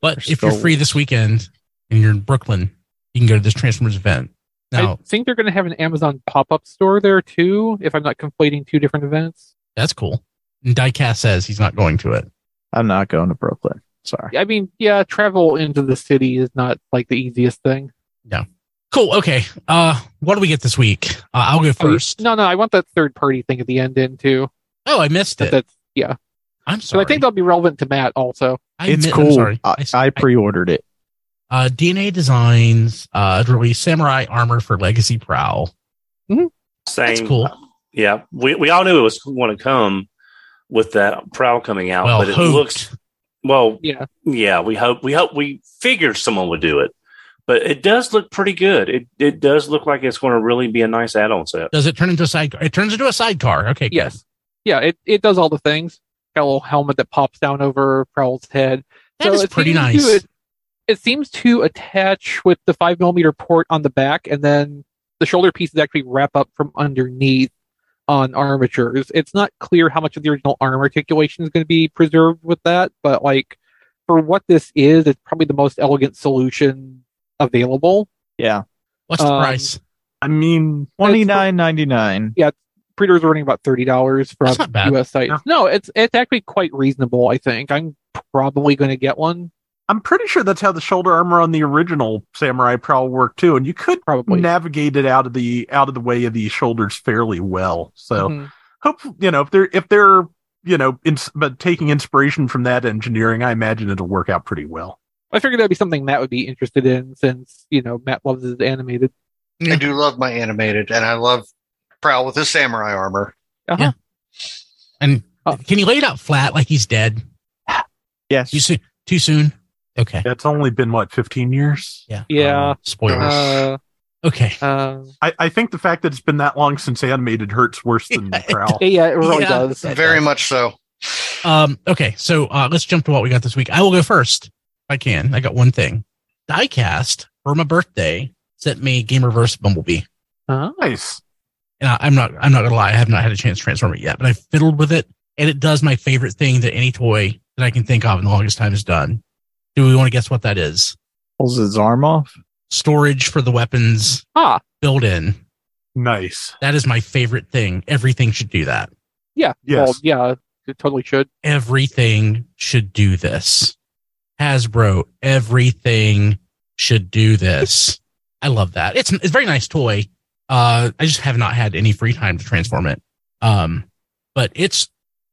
But if you're free this weekend and you're in Brooklyn, you can go to this Transformers event. Now, I think they're going to have an Amazon pop-up store there too. If I'm not conflating two different events. that's cool. And Diecast says he's not going to it. I'm not going to Brooklyn. Sorry. I mean, yeah, travel into the city is not like the easiest thing. No. Cool. Okay. Uh, what do we get this week? Uh, I'll go first. No, no, I want that third party thing at the end in too. Oh, I missed it. That's yeah. I'm So sorry. I think that'll be relevant to Matt also. I it's admit- I'm cool. sorry. I, I pre-ordered it. Uh, DNA Designs uh, released Samurai Armor for Legacy Prowl. Same. That's cool. Yeah, we we all knew it was going to come with that prowl coming out, Well, but it hoped. looks well. Yeah, yeah. We hope we hope we figured someone would do it, but it does look pretty good. It it does look like it's going to really be a nice add-on set. Does it turn into a sidecar? It turns into a sidecar. Okay. good. Yes. Yeah, it, it does all the things. Got a little helmet that pops down over Prowl's head. That is it pretty nice. To, it, it seems to attach with the five millimeter port on the back, and then the shoulder pieces actually wrap up from underneath on armatures. It's not clear how much of the original arm articulation is going to be preserved with that, but like for what this is, it's probably the most elegant solution available. Yeah. What's the Um, price? I mean, Twenty nine ninety nine. Yeah, pre-orders are running about thirty dollars from That's not bad. U.S. sites. No, it's it's actually quite reasonable. I think I'm probably going to get one. I'm pretty sure that's how the shoulder armor on the original Samurai Prowl worked too, and you could Probably. navigate it out of the out of the way of the shoulders fairly well. So Mhm. hope you know if they're if they're you know ins- but taking inspiration from that engineering, I imagine it'll work out pretty well. I figured that'd be something Matt would be interested in since you know Matt loves his animated. I do love my animated, and I love Prowl with his samurai armor. Uh-huh. And can he lay it out flat like he's dead? Yes. Too soon? Too soon? Okay. It's only been what 15 years. Yeah. Yeah. Spoilers. Uh, okay. uh, I, I think the fact that it's been that long since animated hurts worse than Prowl. yeah, it really Yeah. does. Very much so. Um, okay, so uh, let's jump to what we got this week. I will go first if I can. I got one thing. Diecast for my birthday sent me Gamerverse Bumblebee, Huh? Nice. and I, I'm not I'm not gonna lie, I have not had a chance to transform it yet, but I fiddled with it, and it does my favorite thing that any toy that I can think of in the longest time has done. Do we want to guess what that is? Pulls his arm off. Storage for the weapons Ah, built in. Nice. That is my favorite thing. Everything should do that. yeah. Yes. Well, yeah, it totally should. everything should do this. Hasbro, everything should do this. I love that. It's it's a very nice toy. Uh, I just have not had any free time to transform it. Um, but it's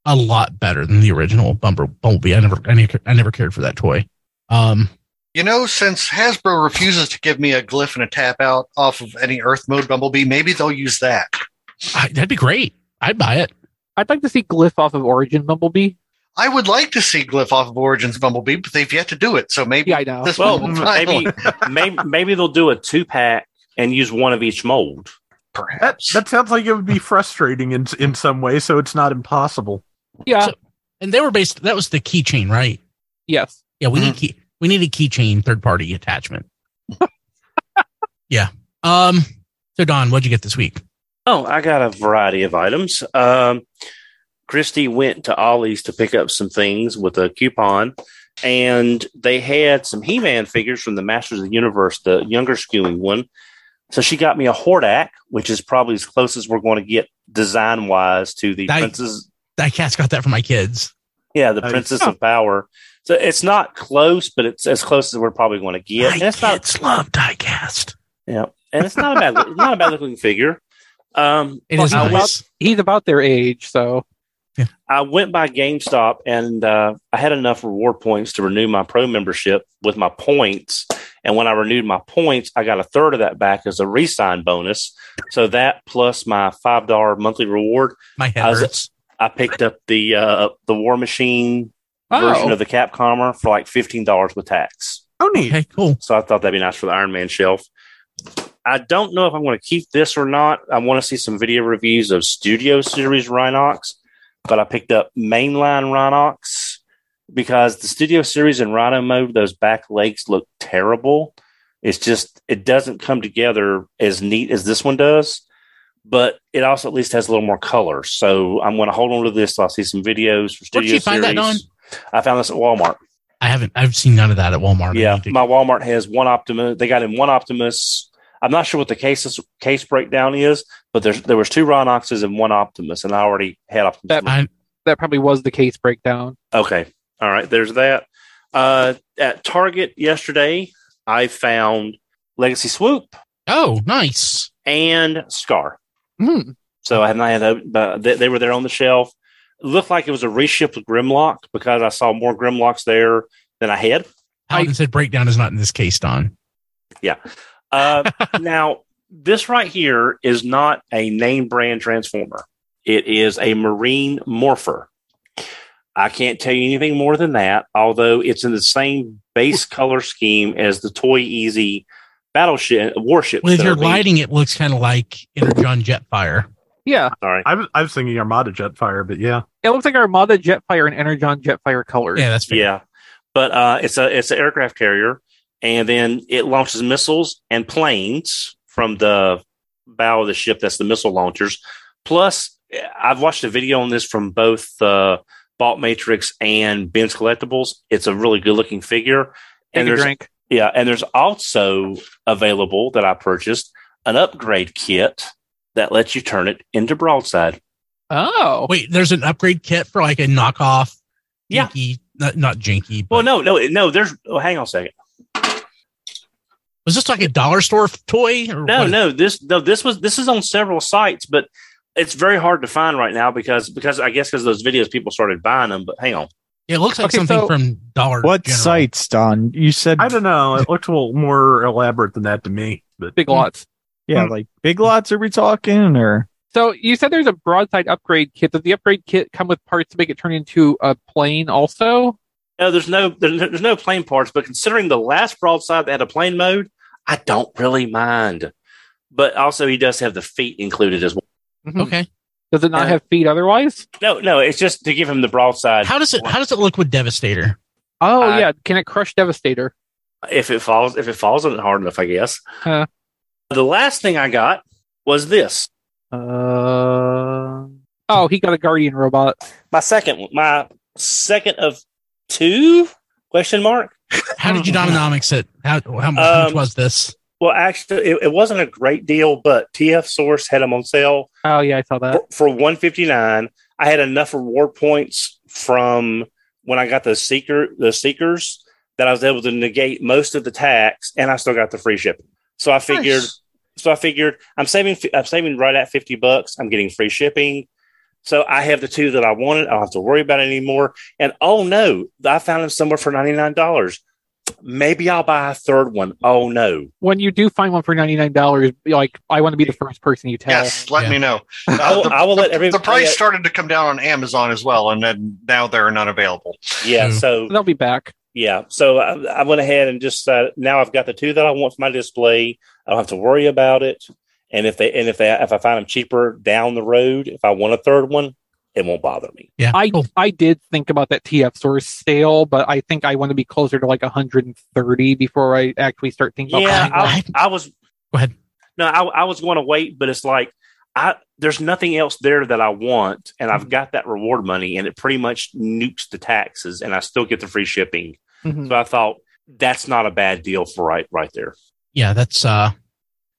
a lot better than the original Bumble Bumblebee. I never, I never, I never cared for that toy. Um, You know, since Hasbro refuses to give me a glyph and a tap out off of any Earth mode Bumblebee, maybe they'll use that. I, that'd be great. I'd buy it. I'd like to see Glyph off of Origin Bumblebee. I would like to see glyph off of Origins Bumblebee, but they've yet to do it. So maybe Yeah, I know. this Well, one maybe maybe maybe they'll do a two pack and use one of each mold. That, perhaps. that sounds like it would be frustrating in in some way, so it's not impossible. Yeah. So- And they were based. That was the keychain, right? yes. Yeah, we need key. We need a keychain third party attachment. yeah. Um. So Don, what'd you get this week? Oh, I got a variety of items. Um, Christy went to Ollie's to pick up some things with a coupon, and they had some He-Man figures from the Masters of the Universe, the younger skewing one. So she got me a Hordak, which is probably as close as we're going to get design wise to the Nice. Princess. Diecast got that for my kids. Yeah, the Nice. Princess of Power. So it's not close, but it's as close as we're probably going to get. my And it's not kids love diecast. Yeah, and it's not a bad, not a bad looking figure. Um, It is I, nice. He's about their age, so Yeah. I went by GameStop and uh, I had enough reward points to renew my pro membership with my points. And when I renewed my points, I got a third of that back as a resign bonus. So that plus my five dollar monthly reward, My head I was- hurts. I picked up the uh, the War Machine Oh. version of the Capcomer for like fifteen dollars with tax. Oh, neat. Okay, cool. So I thought that'd be nice for the Iron Man shelf. I don't know if I'm going to keep this or not. I want to see some video reviews of Studio Series Rhinox, but I picked up mainline Rhinox because the Studio Series in Rhino mode, those back legs look terrible. It's just, it doesn't come together as neat as this one does, but it also at least has a little more color. So I'm going to hold on to this. till I see some videos for Where'd Studio you find that, Series. I found this at Walmart. I haven't. I've seen none of that at Walmart. Yeah, my Walmart has one Optimus. They got in one Optimus. I'm not sure what the case case breakdown is, but there's there was two Rhinoxes and one Optimus, and I already had Optimus. That that probably was the case breakdown. Okay. All right. There's that. Uh, at Target yesterday, I found Legacy Swoop. Oh, nice. And Scar. Hmm. So I have not had that, but they, they were there on the shelf. It looked like it was a reship reshipped Grimlock because I saw more Grimlocks there than I had. Paladin said breakdown is not in this case, Don. Yeah. Uh, now, this right here is not a name brand transformer. It is a marine morpher. I can't tell you anything more than that, although it's in the same base color scheme as the Toy Easy battleship warships. With that your are being- lighting, it looks kind of like Energon Jetfire. Yeah. Sorry. I was I was thinking Armada Jetfire, but yeah. It looks like Armada Jetfire and Energon Jetfire colors. Yeah, that's fair. Yeah, but uh, it's a it's an aircraft carrier, and then it launches missiles and planes from the bow of the ship. That's the missile launchers. Plus, I've watched a video on this from both uh, Balt Matrix and Ben's Collectibles. It's a really good looking figure. Take a there's drink. Yeah, and there's also available that I purchased an upgrade kit that lets you turn it into broadside. Oh, Wait, there's an upgrade kit for like a knockoff. Yeah. Jinky, not, not Jinky. But Well, no, no, no. There's. Oh, hang on a second. was this like a dollar store toy? Or No, what? no. This no. This was this is on several sites, but it's very hard to find right now because because I guess because those videos people started buying them. But hang on. It looks like Okay, something so- from Dollar. What General. sites, Don? You said I don't know. It looked a little more elaborate than that to me. But big lots. yeah, like big lots. Are we talking or? So you said there's a broadside upgrade kit. Does the upgrade kit come with parts to make it turn into a plane also? No, there's no there's, there's no plane parts. But considering the last broadside that had a plane mode, I don't really mind. But also, he does have the feet included as well. Mhm. Okay. Does it not Uh, have feet otherwise? No, no, it's just to give him the broadside. How does it? How does it look with Devastator? Oh Uh, yeah, can it crush Devastator? if it falls if it falls on it hard enough, I guess. Huh. The last thing I got was this. Uh, oh, he got a Guardian robot. My second my second of two question mark. How did you Dominomics it? How how much, how much Um, was this? Well, actually, it, it wasn't a great deal, but TF Source had them on sale Oh yeah, I saw that. for, for 159. I had enough reward points from when I got the seeker the seekers that I was able to negate most of the tax, and I still got the free shipping. So I figured, Nice. so I figured I'm saving I'm saving right at 50 bucks. I'm getting free shipping. So I have the two that I wanted. I don't have to worry about it anymore. And oh no, I found them somewhere for ninety nine dollars. Maybe I'll buy a third one. Oh no. When you do find one for ninety nine dollars, like I want to be the first person you tell. Yes, let Yeah. me know. I will, the, I will let the everybody. price started to come down on Amazon as well, and then now they're not available. Yeah. Mm. So They'll be back. yeah. So I, I went ahead and just uh, now I've got the two that I want for my display. I don't have to worry about it. And if they and if they if I find them cheaper down the road, if I want a third one, it won't bother me. Yeah. I cool. I did think about that TF source sale, but I think I want to be closer to like 130 before I actually start thinking Yeah, about buying. I, I was. Go ahead. No, I, I was going to wait, but it's like I there's nothing else there that I want, and Mm-hmm. I've got that reward money, and it pretty much nukes the taxes, and I still get the free shipping. Mhm. So I thought that's not a bad deal for right right there. Yeah, that's uh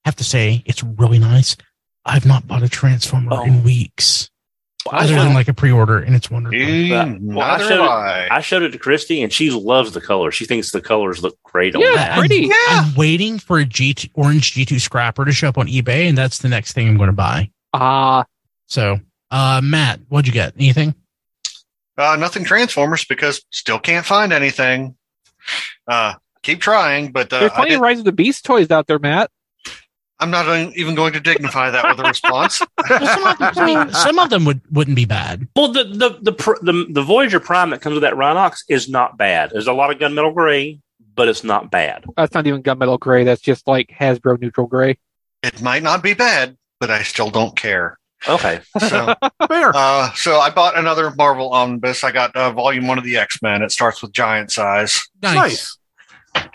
have to say it's really nice. I've not bought a transformer Oh. in weeks. I Other than showed, like a pre-order and it's wonderful. Eh, well, I showed have it- I. I showed it to Christy, and she loves the color. She thinks the colors look great on Yeah, that. pretty. I'm waiting for a G2, orange G2 scrapper to show up on eBay, and that's the next thing I'm going to buy. Ah, So, uh, Matt, what'd you get? Anything? Uh, nothing Transformers because still can't find anything. Uh, keep trying, but uh, there's plenty did, of Rise of the Beast toys out there, Matt. I'm not even going to dignify that with a response. Well, some, of them, I mean, some of them would wouldn't be bad. Well, the the the pr- the, the Voyager Prime that comes with that Rhinox is not bad. There's a lot of gunmetal gray, but it's not bad. That's not even gunmetal gray. That's just like Hasbro neutral gray. it might not be bad, but I still don't care. Okay. So, Fair. uh, so I bought another Marvel omnibus. I got uh, Volume One of the X Men. It starts with giant size. Nice. nice.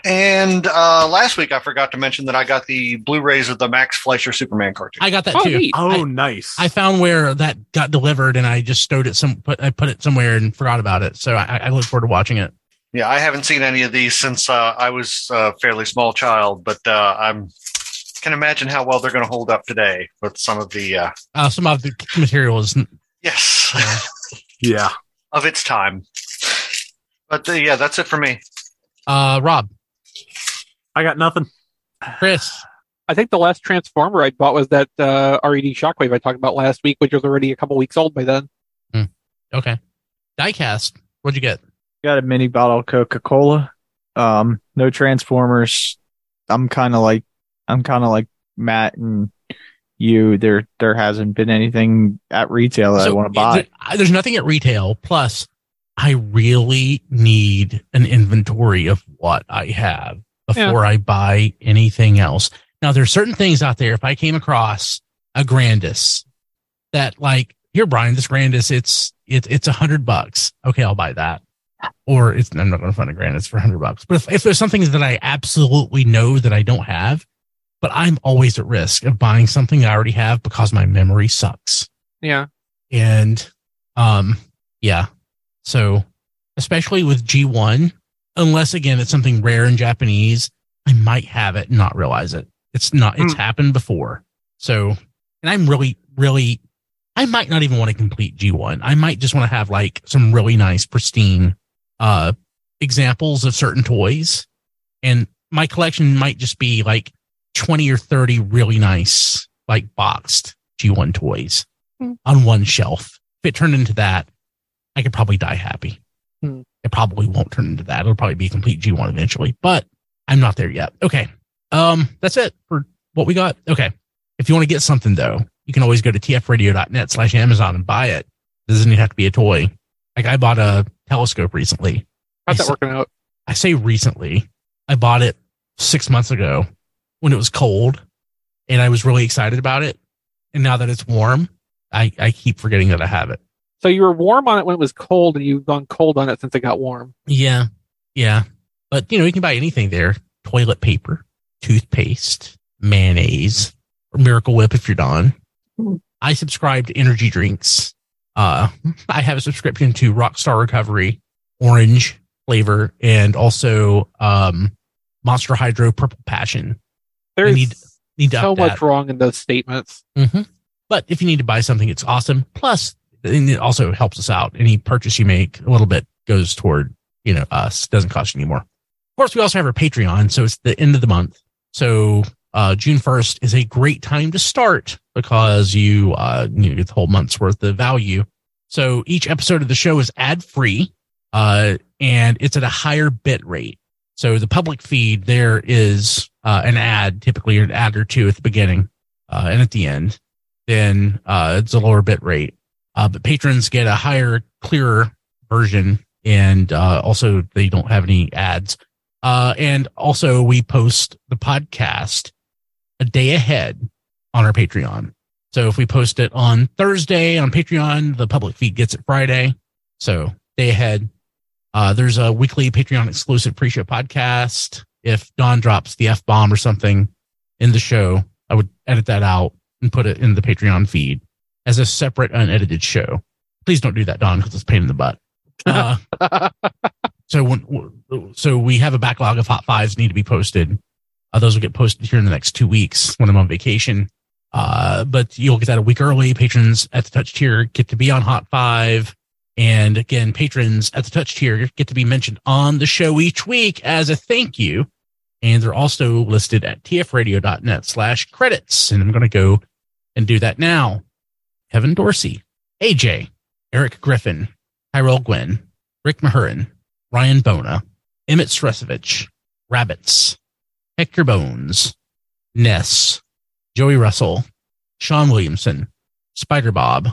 And uh, last week I forgot to mention that I got the Blu-rays of the Max Fleischer Superman cartoon. I got that Oh, too. neat. Oh, I, nice. I found where that got delivered, and I just stowed it some. Put I put it somewhere and forgot about it. So I, I look forward to watching it. Yeah, I haven't seen any of these since uh, I was a fairly small child, but uh, I'm can imagine how well they're going to hold up today with some of the uh, Uh, some of the material is yes yeah of its time. But uh, yeah, that's it for me. Uh Rob, I got nothing. Chris. I think the last Transformer I bought was that uh, RED Shockwave I talked about last week, which was already a couple weeks old by then. Okay. Diecast. What'd you get? Got a mini bottle of Coca Cola. Um, no Transformers. I'm kind of like, I'm kind of like Matt and you. There, there hasn't been anything at retail that I want to buy. there- there's nothing at retail. Plus, I really need an inventory of what I have before I buy anything else. Now, there's certain things out there. If I came across a Grandus that, like, here, Brian, this Grandus, it's it's it's a hundred bucks. Okay, I'll buy that. Or it's I'm not going to find a Grandus for a hundred bucks. But if, if there's something that I absolutely know that I don't have, but I'm always at risk of buying something I already have because my memory sucks Yeah. and um yeah so especially with g1 unless again it's something rare in japanese i might have it and not realize it. It's not it's Hmm. happened before. So and i'm really really i might not even want to complete g1 i might just want to have like some really nice pristine uh examples of certain toys. And my collection might just be like 20 or 30 really nice like boxed g1 toys on one shelf. If it turned into that, I could probably die happy. Hmm. It probably won't turn into that. It'll probably be a complete G1 eventually, but I'm not there yet. Okay. Um, that's it for what we got. Okay. If you want to get something though, you can always go to tfradio.net slash Amazon and buy it. Doesn't even have to be a toy. Like I bought a telescope recently. How's I that working out? I say recently. I bought it six months ago when it was cold and I was really excited about it. And now that it's warm, I, I keep forgetting that I have it. So you were warm on it when it was cold, and you've gone cold on it since it got warm. Yeah. Yeah. But you know, you can buy anything there. Toilet paper, toothpaste, mayonnaise, or Miracle Whip if you're Don. I subscribe to energy drinks. Uh, I have a subscription to Rockstar Recovery, orange flavor, and also, um, Monster Hydro Purple Passion. There's need, need so much that. wrong in those statements. hmm But if you need to buy something, it's awesome. Plus, and it also helps us out. Any purchase you make, a little bit goes toward you know us. Doesn't cost you anymore. Of course, we also have our Patreon, so it's the end of the month. So uh, June first is a great time to start because you uh, you get the whole month's worth of value. So each episode of the show is ad free, uh, and it's at a higher bit rate. So the public feed there is uh, an ad, typically an ad or two at the beginning uh, and at the end. Then uh, it's a lower bit rate. Uh, but patrons get a higher, clearer version, and uh, also they don't have any ads. Uh, and also we post the podcast a day ahead on our Patreon. So if we post it on Thursday on Patreon, the public feed gets it Friday. So day ahead. Uh, there's a weekly Patreon exclusive pre-show podcast. If Don drops the F bomb or something in the show, I would edit that out and put it in the Patreon feed as a separate unedited show. Please don't do that, Don, because it's a pain in the butt. Uh, so when, so we have a backlog of hot fives need to be posted. Uh, those will get posted here in the next two weeks when I'm on vacation. Uh, but you'll get that a week early. Patrons at the touch tier get to be on hot five. And again, patrons at the touch tier get to be mentioned on the show each week as a thank you. And they're also listed at tfradio.net slash credits. And I'm going to go and do that now. Kevin Dorsey, AJ, Eric Griffin, Tyrell Gwynn, Rick Mahurin, Ryan Bona, Emmett Stresovich, Rabbits, Hector Bones, Ness, Joey Russell, Sean Williamson, Spider Bob,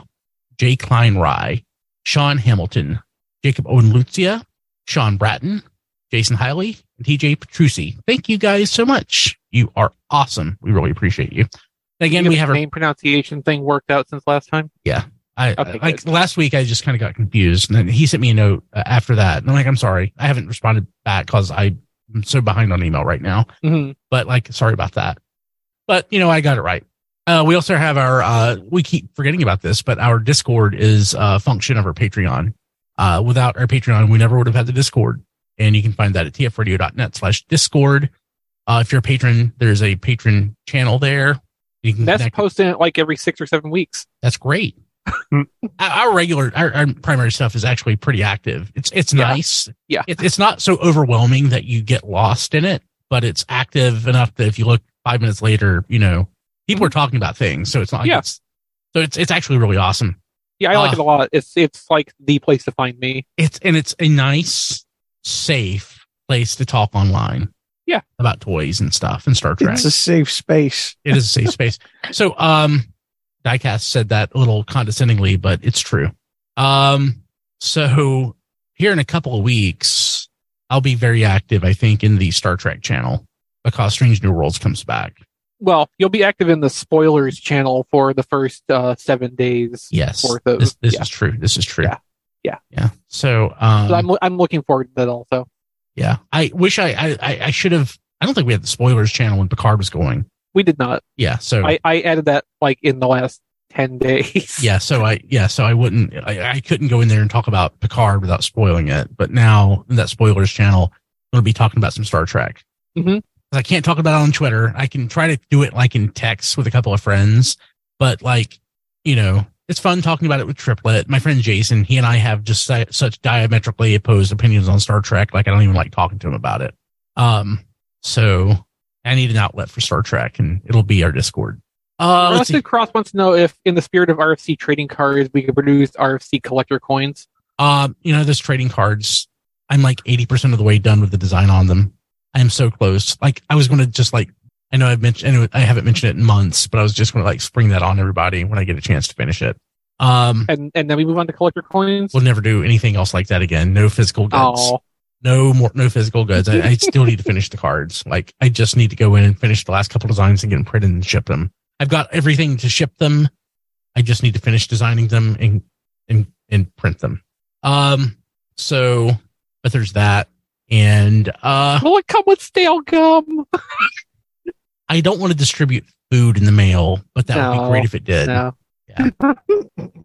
Jay Klein Rye, Sean Hamilton, Jacob Owen Lucia, Sean Bratton, Jason Hiley, and TJ Petrucci. Thank you guys so much. You are awesome. We really appreciate you. Again, we have the our name pronunciation thing worked out since last time. yeah. I, Okay, like last week, I just kind of got confused, and then he sent me a note uh, after that, and I'm like, I'm sorry, I haven't responded back because I'm so behind on email right now. Mhm. But like, sorry about that. But you know, I got it right. Uh, we also have our. Uh, we keep forgetting about this, but our Discord is a function of our Patreon. Uh, without our Patreon, we never would have had the Discord, and you can find that at tfradio.net slash discord. Uh, if you're a patron, there's a patron channel there. That's posting it like every six or seven weeks. That's great. our, our regular, our, our primary stuff is actually pretty active. It's it's Yeah. nice. Yeah. It, it's not so overwhelming that you get lost in it, but it's active enough that if you look five minutes later, you know people are talking about things. So it's not. Like Yeah. it's, so it's it's actually really awesome. Yeah, I like Uh, it a lot. It's it's like the place to find me. It's and it's a nice, safe place to talk online. Yeah. About toys and stuff and Star Trek. It's a safe space. It is a safe space. So, um, Diecast said that a little condescendingly, but it's true. Um, so here in a couple of weeks, I'll be very active, I think, in the Star Trek channel because Strange New Worlds comes back. Well, you'll be active in the spoilers channel for the first uh, seven days. Yes. worth of. This, this yeah. is true. This is true. Yeah. Yeah. Yeah. So, um, So I'm I'm looking forward to that also. Yeah, I wish I, I, I, should have, I don't think we had the spoilers channel when Picard was going. We did not. Yeah. So I, I added that like in the last ten days. yeah so i yeah so i wouldn't I, I couldn't go in there and talk about picard without spoiling it but now that spoilers channel i'm going to be talking about some star trek Mm-hmm. i can't talk about it on twitter i can try to do it like in text with a couple of friends but like you know it's fun talking about it with triplet my friend jason he and i have just such diametrically opposed opinions on star trek like i don't even like talking to him about it um so i need an outlet for star trek and it'll be our discord uh. Rusted Cross wants to know if, in the spirit of RFC trading cards, we could produce RFC collector coins. Um, you know, those trading cards, I'm like 80% of the way done with the design on them. I am so close. Like I was going to just like, I know I've mentioned, anyway, I haven't mentioned it in months, but I was just going to like spring that on everybody when I get a chance to finish it. Um, And and then we move on to collector coins. we'll never do anything else like that again. No physical goods. Oh, No more, no physical goods. I, I still need to finish the cards. Like I just need to go in and finish the last couple designs and get them printed and ship them. I've got everything to ship them. I just need to finish designing them and, and, and print them. Um, so, but there's that. And, uh, will it come with stale gum? I don't want to distribute food in the mail, but that would be great if it did. No.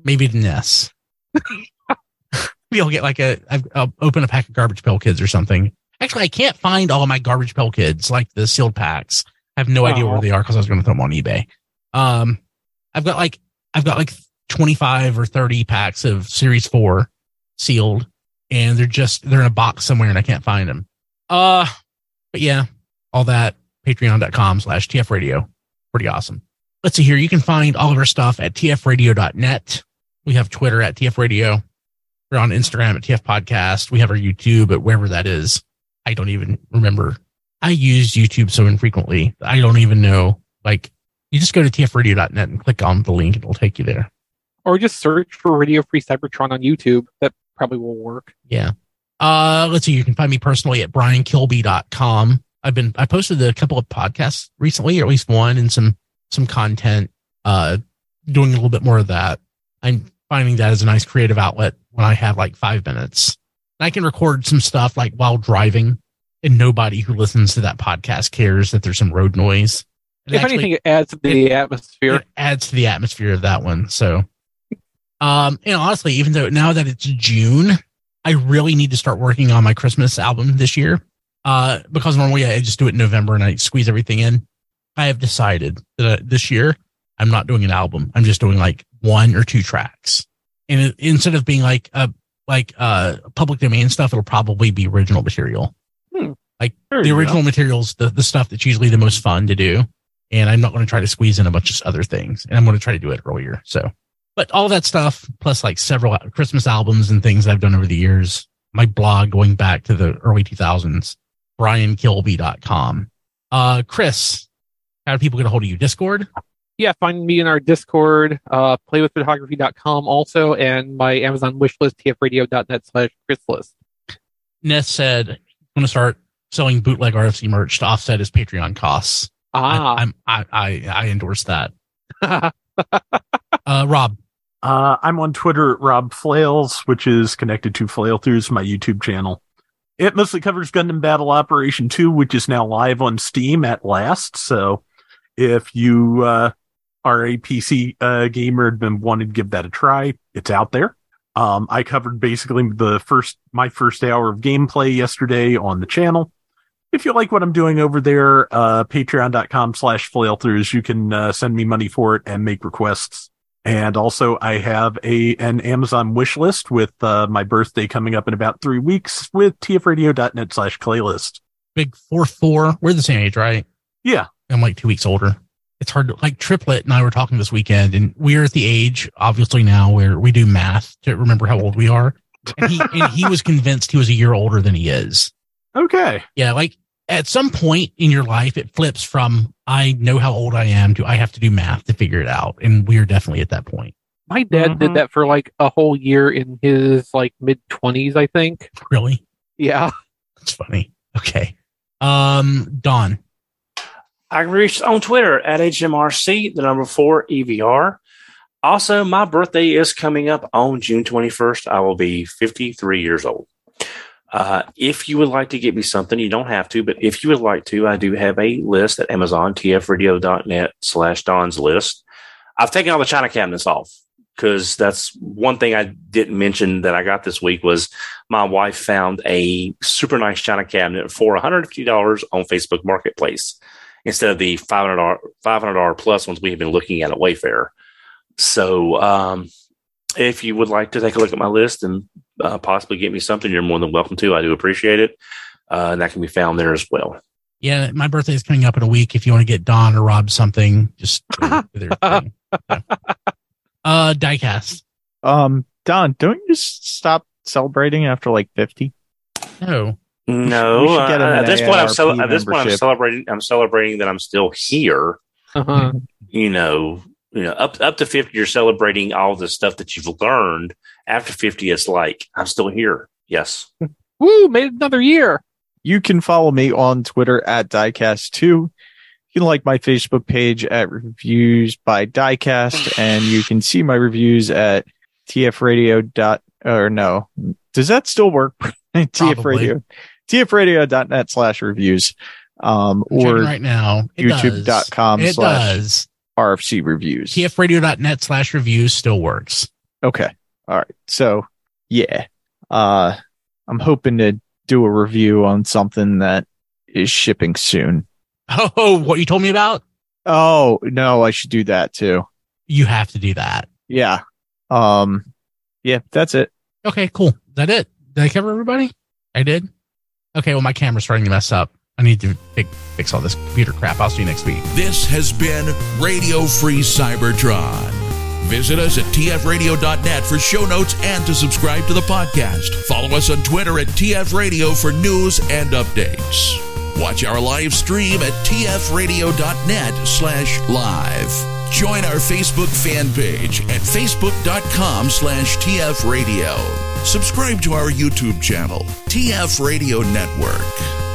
Maybe the Ness. Maybe I'll get like a, I've- I'll open a pack of garbage pail kids or something. Actually, I can't find all my garbage pail kids, like the sealed packs. I have no idea where they are because I was going to throw them on eBay. Um, I've got like, I've got like 25 or 30 packs of series four sealed and they're just, they're in a box somewhere and I can't find them. Uh, but yeah, all that patreon.com slash TF radio. Pretty awesome. Let's see here. You can find all of our stuff at tfradio.net. We have Twitter at TF radio. We're on Instagram at TF podcast. We have our YouTube at wherever that is. I don't even remember. I use YouTube so infrequently. I don't even know. Like you just go to tfradio.net and click on the link. It'll take you there. Or just search for Radio Free Cybertron on YouTube. That probably will work. Yeah. Uh, let's see. You can find me personally at briankilby.com. I've been, I posted a couple of podcasts recently, or at least one and some, some content, uh, doing a little bit more of that. I'm finding that as a nice creative outlet when I have like five minutes. I can record some stuff like while driving and nobody who listens to that podcast cares that there's some road noise. It if actually- anything, it adds to the atmosphere. it adds to the atmosphere of that one. So, um, and honestly, even though now that it's June, I really need to start working on my Christmas album this year. Uh, because normally I just do it in November and I squeeze everything in. I have decided that uh, this year I'm not doing an album. I'm just doing like one or two tracks. And it, instead of being like a, like, uh, public domain stuff, it'll probably be original material. Hmm. Like There the you go. original materials, the, the stuff that's usually the most fun to do and I'm not going to try to squeeze in a bunch of other things. And I'm going to try to do it earlier. So, but all that stuff, plus like several Christmas albums and things I've done over the years, my blog going back to the early 2000s, briankilby.com. Uh, Chris, how do people get a hold of you? Discord? Yeah, find me in our Discord, uh, playwithphotography.com also, and my Amazon wishlist, tfradio.net slash chrislist. Ness said, I'm going to start selling bootleg RFC merch to offset his Patreon costs. Ah. I, I'm, I, I, I endorse that. uh, Rob. Uh, I'm on Twitter at Rob Flails, which is connected to Flail Throughs, my YouTube channel. It mostly covers Gundam Battle Operation 2, which is now live on Steam at last. So if you uh, are a PC uh, gamer and wanting to give that a try, it's out there. Um, I covered basically the first my first hour of gameplay yesterday on the channel. If you like what I'm doing over there, uh, patreon.com slash flailthroughs, you can uh, send me money for it and make requests. And also I have a an Amazon wish list with uh, my birthday coming up in about three weeks with tfradio.net slash playlist. Big four four. We're the same age, right? Yeah. I'm like two weeks older. It's hard to like triplet and I were talking this weekend and we're at the age obviously now where we do math to remember how old we are. And he, and he was convinced he was a year older than he is. Okay. Yeah. Like at some point in your life, it flips from I know how old I am to I have to do math to figure it out. And we're definitely at that point. My dad Mm-hmm. did that for like a whole year in his like mid twenties, I think. Really? Yeah. That's funny. Okay. Um, Don. I can be reached on Twitter at HMRC, the number four EVR. Also, my birthday is coming up on June 21st. I will be 53 years old. Uh, if you would like to get me something, you don't have to, but if you would like to, I do have a list at Amazon, tfradio.net slash Don's list. I've taken all the China cabinets off because that's one thing I didn't mention that I got this week was my wife found a super nice China cabinet for $150 on Facebook Marketplace instead of the $500, $500 plus ones we have been looking at at Wayfair. So, um, if you would like to take a look at my list and uh, possibly get me something, you're more than welcome to. I do appreciate it. Uh, and that can be found there as well. Yeah, my birthday is coming up in a week. If you want to get Don or Rob something, just go to their thing. Yeah. uh, diecast. Um, Don, don't you just stop celebrating after like 50? No. No, we should get him uh, at this point, I'm cel- at this point I'm celebrating. I'm celebrating that I'm still here. Uh-huh. You know, you know, up up to fifty, you're celebrating all the stuff that you've learned. After fifty, it's like I'm still here. Yes. Woo, made another year. You can follow me on Twitter at Diecast2. You can like my Facebook page at Reviews by Diecast, and you can see my reviews at tfradio dot or no. Does that still work? tfradio tfradio.net slash reviews. Um or right now. It youtube.com does. It slash does. RFC reviews. tfradio.net slash reviews still works. Okay. All right. So yeah. Uh I'm hoping to do a review on something that is shipping soon. Oh, what you told me about? Oh, no, I should do that too. You have to do that. Yeah. Um yeah, that's it. Okay, cool. That it? Did I cover everybody? I did. Okay, well, my camera's starting to mess up. I need to fix, fix all this computer crap. I'll see you next week. This has been Radio Free Cybertron. Visit us at tfradio.net for show notes and to subscribe to the podcast. Follow us on Twitter at tfradio for news and updates. Watch our live stream at tfradio.net slash live. Join our Facebook fan page at facebook.com slash tfradio. Subscribe to our YouTube channel, TF Radio Network.